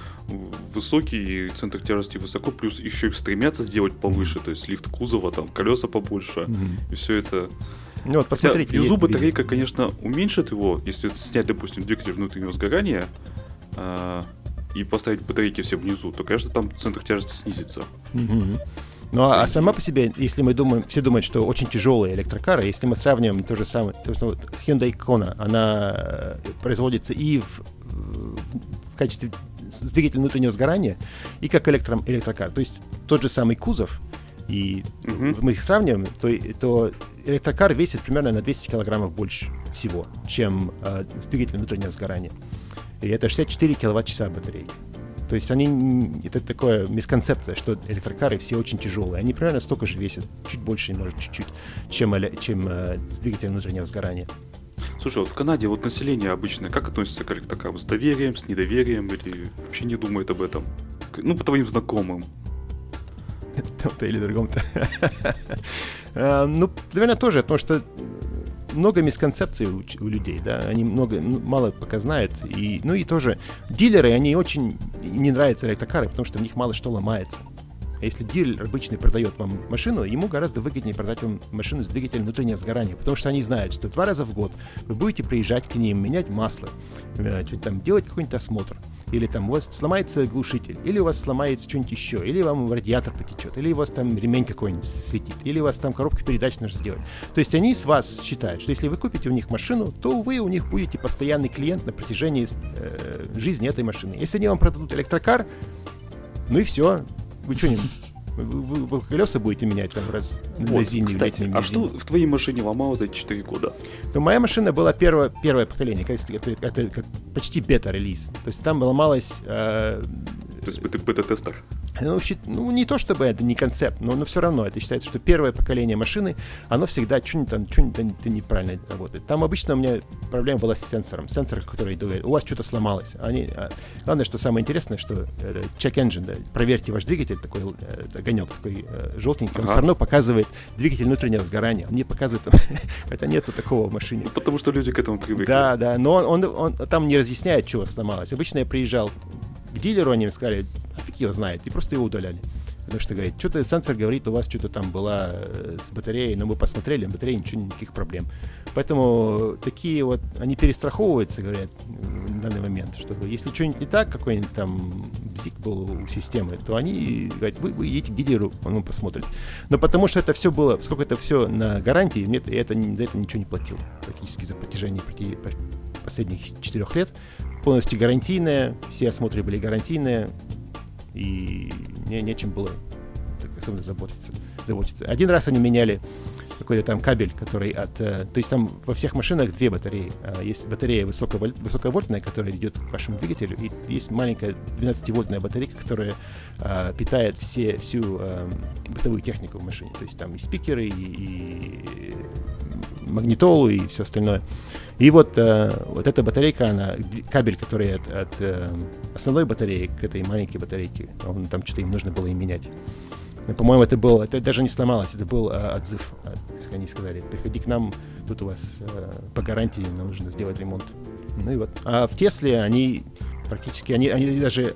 высокие, и центр тяжести высоко, плюс еще их стремятся сделать повыше, то есть лифт кузова, там колеса побольше, mm-hmm. и все это Ну, вот посмотрите. Хотя внизу батарейка, конечно, уменьшит его, если снять, допустим, двигатель внутреннего сгорания э, и поставить батарейки все внизу, то, конечно, там центр тяжести снизится. Угу. Ну а, сама по себе, если мы думаем, все думают, что очень тяжелые электрокары, если мы сравниваем то же самое, то, что Hyundai Kona, она э, производится и в, в качестве двигателя внутреннего сгорания, и как электро, электрокар. То есть тот же самый кузов, и uh-huh. мы их сравниваем, то, то электрокар весит примерно на 200 килограммов больше всего, чем э, двигатель внутреннего сгорания. И это 64 киловатт-часа батареи. То есть они, это такая мисконцепция, что электрокары все очень тяжелые. Они примерно столько же весят, чуть больше, может, чуть-чуть, чем, чем э, двигатель внутреннего сгорания. Слушай, вот в Канаде вот население обычно как относится к электрокарам? С доверием, с недоверием или вообще не думает об этом? Ну, по твоим знакомым. Там-то или другом-то. А, ну, наверное, тоже, потому что много мисконцепций у, у людей, да, они много, ну, мало пока знают, и, ну и тоже дилеры, они очень, не нравятся электрокары, потому что в них мало что ломается. А если дилер обычный продает вам машину, ему гораздо выгоднее продать вам машину с двигателем внутреннего сгорания, потому что они знают, что два раза в год вы будете приезжать к ним, менять масло, э, там, делать какой-нибудь осмотр или там у вас сломается глушитель, или у вас сломается что-нибудь еще, или вам радиатор потечет, или у вас там ремень какой-нибудь слетит, или у вас там коробка передач нужно сделать. То есть они с вас считают, что если вы купите у них машину, то вы у них будете постоянный клиент на протяжении э, жизни этой машины. Если они вам продадут электрокар, ну и все. Вы что, не вы, вы колеса будете менять там раз вот, на зимней, кстати, а что в твоей машине ломалось за 4 года? Ну, моя машина была первое, первое поколение, это, это, это, почти бета-релиз. То есть там ломалась... Э, То есть это бета-тестер? Ну, ну, не то чтобы это не концепт, но, но все равно это считается, что первое поколение машины, оно всегда что-нибудь там, что-нибудь неправильно работает. Там обычно у меня проблема была с сенсором. Сенсор, который говорит, у вас что-то сломалось. Они, а, главное, что самое интересное, что это check engine, да, проверьте ваш двигатель, такой э, огонек такой э, желтенький, ага. он все равно показывает двигатель внутреннего сгорания. Он не показывает, хотя нету такого в машине. Ну, потому что люди к этому привыкли. Да, да, но он, он, он там не разъясняет, чего сломалось. Обычно я приезжал к дилеру, они сказали, а его знает, и просто его удаляли. Потому что говорит, что-то сенсор говорит, у вас что-то там было э, с батареей, но мы посмотрели, на батарее ничего, никаких проблем. Поэтому такие вот, они перестраховываются, говорят, в данный момент, чтобы если что-нибудь не так, какой-нибудь там бзик был у системы, то они говорят, вы, вы едете к дилеру, он вам посмотрит. Но потому что это все было, сколько это все на гарантии, мне это, за это ничего не платил практически за протяжении последних четырех лет полностью гарантийная, все осмотры были гарантийные, и мне нечем было так особенно заботиться, заботиться. Один раз они меняли какой-то там кабель, который от... Э, то есть там во всех машинах две батареи. А есть батарея высоковоль, высоковольтная, которая идет к вашему двигателю, и есть маленькая 12-вольтная батарейка, которая а, питает все, всю а, бытовую технику в машине. То есть там и спикеры, и, и магнитолу, и все остальное. И вот, э, вот эта батарейка, она, кабель, который от, от э, основной батареи к этой маленькой батарейке, он там что-то им нужно было им менять. По-моему, это был, это даже не сломалось, это был э, отзыв. Они сказали, приходи к нам, тут у вас э, по гарантии нам нужно сделать ремонт. Ну и вот. А в Тесле они практически, они, они даже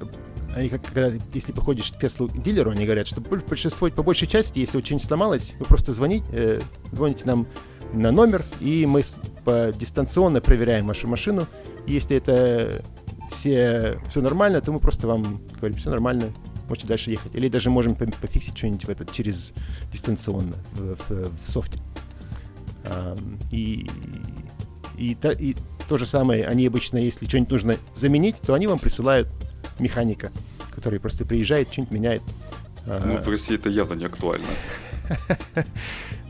они как, когда, если походишь к Теслу дилеру, они говорят, что большинство, по большей части, если что-нибудь сломалось, вы просто звоните, э, звоните нам на номер, и мы дистанционно проверяем вашу машину. Если это все, все нормально, то мы просто вам говорим, все нормально, можете дальше ехать. Или даже можем пофиксить что-нибудь в этот через дистанционно в, в, в софте. И, и, и, и то же самое, они обычно, если что-нибудь нужно заменить, то они вам присылают механика, который просто приезжает, что-нибудь меняет. Ну, в России это явно не актуально.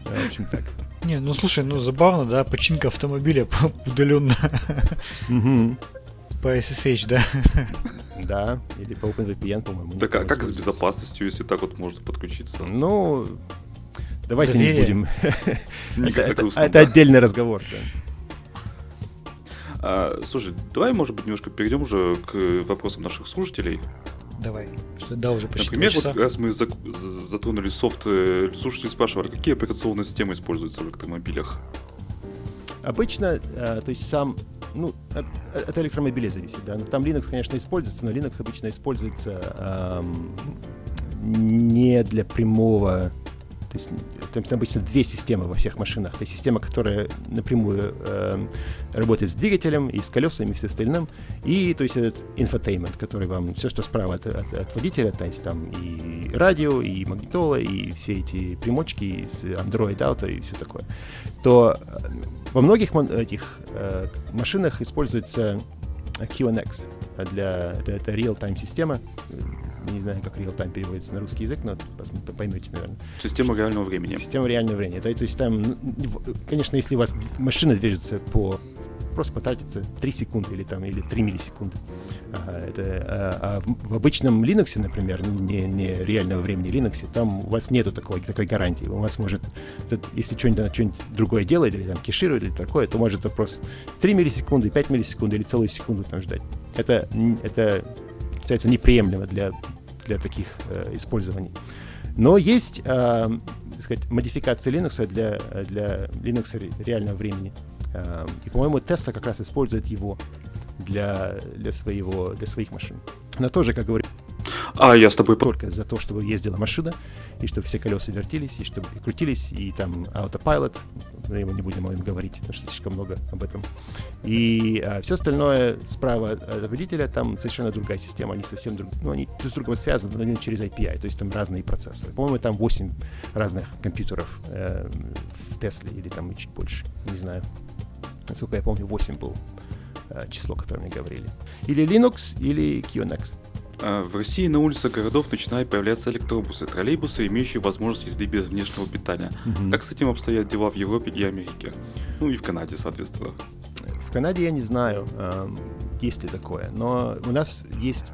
В общем, так. Не, ну слушай, ну забавно, да, починка автомобиля удаленно. По SSH, да? Да, или по OpenVPN, по-моему. Так а как с безопасностью, если так вот можно подключиться? Ну, давайте не будем. Это отдельный разговор, да. А, слушай, давай, может быть, немножко перейдем уже к вопросам наших слушателей. Давай. Что, да, уже почти Например, вот раз мы затронули софт, э, слушатели спрашивали, какие операционные системы используются в электромобилях? Обычно, э, то есть сам, ну, от, от электромобилей зависит, да. Но там Linux, конечно, используется, но Linux обычно используется эм, не для прямого То есть там, обычно две системы во всех машинах. Это система, которая напрямую э, работает с двигателем и с колесами и с остальным. И то есть этот infotainment, который вам все, что справа от, от, от водителя, то есть там и радио, и магнитола, и все эти примочки с Android Auto и все такое. То э, во многих этих э, машинах используется QNX для это, это real-time система не знаю, как real-time переводится на русский язык, но поймете, наверное. Система реального времени. Система реального времени. Да, то есть там, конечно, если у вас машина движется по просто потратится 3 секунды или там или 3 миллисекунды. А, это, а, а в, в обычном Linux, например, ну, не, не реального времени Linux, там у вас нету такой, такой гарантии. У вас может, если что-нибудь, что другое делает, или там кеширует, или такое, то может вопрос 3 миллисекунды, 5 миллисекунд или целую секунду там ждать. Это, это считается неприемлемо для, для таких э, использований. Но есть, э, сказать, модификации Linux для, для Linux реального времени. Э, и, по-моему, Tesla как раз использует его для, для, своего, для своих машин. Но тоже, как говорю, а, я с тобой... Только за то, чтобы ездила машина, и чтобы все колеса вертелись, и чтобы и крутились, и там автопайлот, но его не будем о говорить, потому что слишком много об этом. И а, все остальное справа от водителя, там совершенно другая система, они совсем друг, ну, они с другом связаны, но они через API, то есть там разные процессоры. По-моему, там 8 разных компьютеров э, в Тесле, или там чуть больше, не знаю. Насколько я помню, 8 был число, которое мне говорили. Или Linux, или QNX. А, в России на улицах городов начинают появляться электробусы, троллейбусы, имеющие возможность езды без внешнего питания. Угу. Как с этим обстоят дела в Европе и Америке? Ну и в Канаде, соответственно. В Канаде я не знаю, есть ли такое, но у нас есть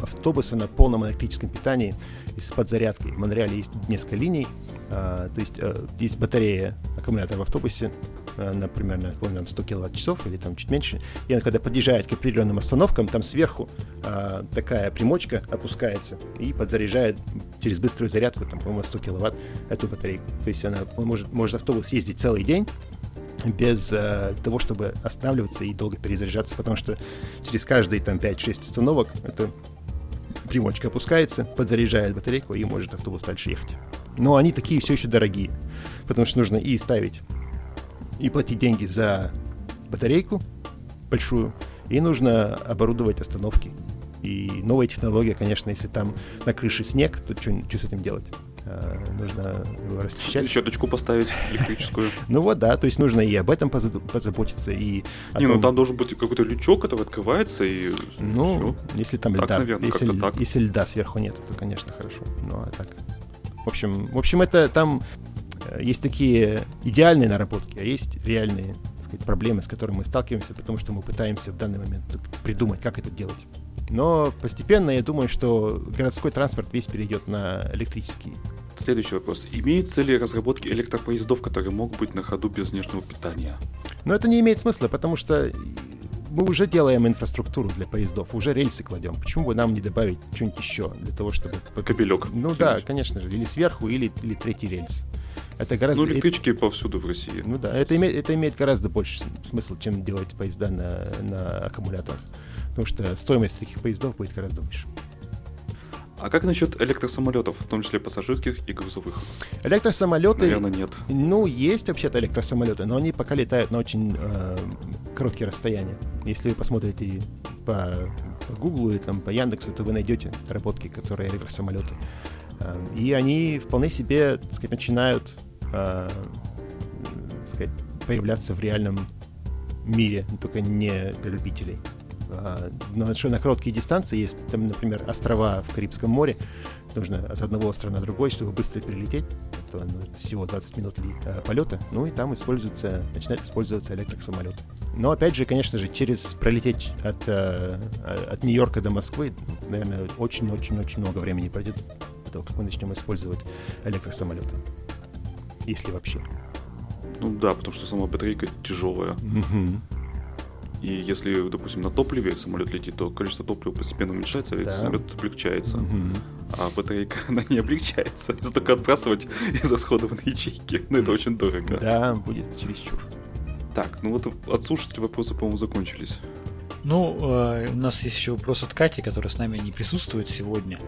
автобусы на полном электрическом питании с подзарядкой. В Монреале есть несколько линий, а, то есть э, есть батарея аккумулятора в автобусе, э, например, на, помню, 100 киловатт-часов или там чуть меньше. И она, когда подъезжает к определенным остановкам, там сверху а, такая примочка опускается и подзаряжает через быструю зарядку, там, по-моему, 100 киловатт эту батарейку. То есть она может, может автобус ездить целый день, без э, того, чтобы останавливаться и долго перезаряжаться, потому что через каждые там 5-6 остановок это примочка опускается, подзаряжает батарейку и может автобус дальше ехать. Но они такие все еще дорогие, потому что нужно и ставить, и платить деньги за батарейку большую, и нужно оборудовать остановки. И новая технология, конечно, если там на крыше снег, то что, что с этим делать? А, нужно его расчищать. Щеточку поставить электрическую. Ну вот, да, то есть нужно и об этом позаботиться, и Не, ну там должен быть какой-то лючок, который открывается, и Ну, если там льда, если льда сверху нет, то, конечно, хорошо. Ну, а так... В общем, в общем, это там есть такие идеальные наработки, а есть реальные сказать, проблемы, с которыми мы сталкиваемся, потому что мы пытаемся в данный момент придумать, как это делать. Но постепенно я думаю, что городской транспорт весь перейдет на электрический. Следующий вопрос. Имеются ли разработки электропоездов, которые могут быть на ходу без внешнего питания? Но это не имеет смысла, потому что мы уже делаем инфраструктуру для поездов, уже рельсы кладем. Почему бы нам не добавить что-нибудь еще для того, чтобы... Кабелек. Ну да, конечно же. Или сверху, или, или третий рельс. Это гораздо... Ну, электрички повсюду в России. Ну да, это имеет, это имеет гораздо больше смысл, чем делать поезда на, на аккумуляторах потому что стоимость таких поездов будет гораздо выше. А как насчет электросамолетов, в том числе пассажирских и грузовых? Электросамолеты... Наверное, нет. Ну, есть вообще-то электросамолеты, но они пока летают на очень э, короткие расстояния. Если вы посмотрите по, по Google или там, по Яндексу, то вы найдете работки, которые электросамолеты. Э, и они вполне себе, так сказать, начинают э, сказать, появляться в реальном мире, только не для любителей. А, на, на короткие дистанции есть, там, например, острова в Карибском море, нужно с одного острова на другой, чтобы быстро перелететь, это ну, всего 20 минут а, полета, ну и там используется, начинают использоваться электросамолеты. Но опять же, конечно же, через пролететь от, а, от Нью-Йорка до Москвы, наверное, очень-очень-очень много времени пройдет того, как мы начнем использовать электросамолеты. Если вообще. Ну да, потому что сама батарейка тяжелая. Mm-hmm. И если, допустим, на топливе самолет летит, то количество топлива постепенно уменьшается, да. и самолет облегчается. Угу. А батарейка, она не облегчается. Если только отбрасывать из расходованной ячейки. Но это очень дорого. Да, будет чересчур. Так, ну вот от слушателей вопросы, по-моему, закончились. Ну, э, у нас есть еще вопрос от Кати, которая с нами не присутствует сегодня.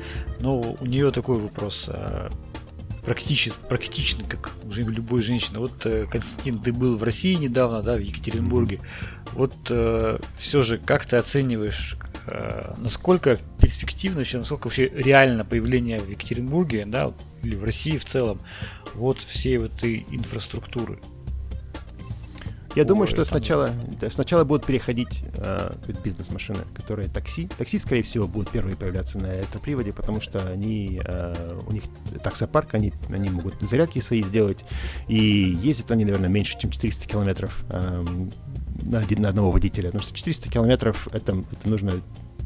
Но у нее такой вопрос. Э, практически, практично, как уже любой женщина. Вот, э, Константин, ты был в России недавно, да, в Екатеринбурге. Вот э, все же, как ты оцениваешь, э, насколько перспективно, вообще, насколько вообще реально появление в Екатеринбурге, да, или в России в целом, вот всей вот этой инфраструктуры? Я думаю, что сначала, да, сначала будут переходить э, бизнес-машины, которые такси. Такси, скорее всего, будут первые появляться на электроприводе, потому что они, э, у них таксопарк, они, они могут зарядки свои сделать, и ездят они, наверное, меньше, чем 400 километров э, на, один, на одного водителя, потому что 400 километров это, это нужно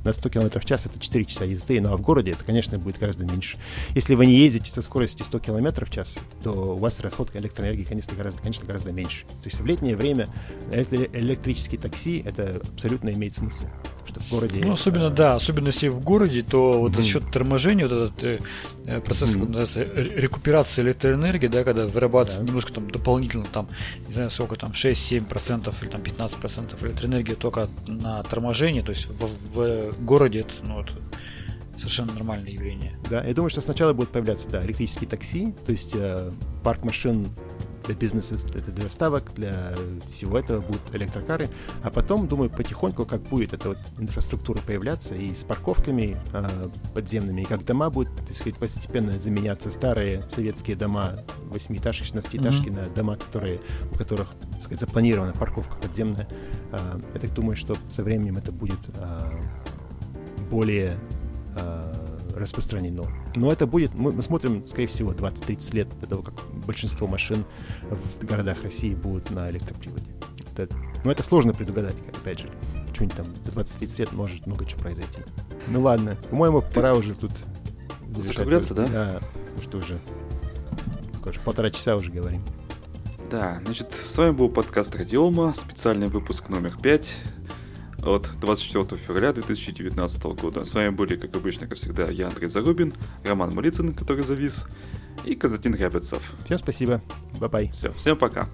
на 100 км в час это 4 часа езды, ну а в городе это, конечно, будет гораздо меньше. Если вы не ездите со скоростью 100 км в час, то у вас расход электроэнергии, конечно, гораздо, конечно, гораздо меньше. То есть в летнее время электрические такси это абсолютно имеет смысл что в городе... Ну, особенно, да, особенно если в городе, то вот mm-hmm. за счет торможения, вот этот э, э процесс, mm-hmm. как называется, рекуперации электроэнергии, да, когда вырабатывается да. немножко там дополнительно, там, не знаю, сколько там, 6-7% или там 15% электроэнергии только на торможении, то есть в, в городе это, ну, это совершенно нормальное явление. Да, я думаю, что сначала будут появляться, да, электрические такси, то есть э, парк машин для бизнеса, это для доставок, для всего этого будут электрокары. А потом, думаю, потихоньку, как будет эта вот инфраструктура появляться и с парковками э, подземными, и как дома будут, так сказать, постепенно заменяться старые советские дома, 8-этажки, 16-этажки mm-hmm. на дома, которые, у которых, так сказать, запланирована парковка подземная. Э, я так думаю, что со временем это будет э, более распространено. Но это будет, мы, мы смотрим, скорее всего, 20-30 лет до того, как большинство машин в городах России будут на электроприводе. Это, но это сложно предугадать, опять же. Что-нибудь там до 20-30 лет может много чего произойти. Ну ладно, по-моему, Ты... пора уже тут... Закругляться, да? Да, ну что уже, полтора часа уже говорим. Да, значит, с вами был подкаст Радиома, специальный выпуск номер 5 от 24 февраля 2019 года. С вами были, как обычно, как всегда, я, Андрей Зарубин, Роман Малицын, который завис, и Константин Рябецов. Всем спасибо. Bye-bye. Все, всем пока.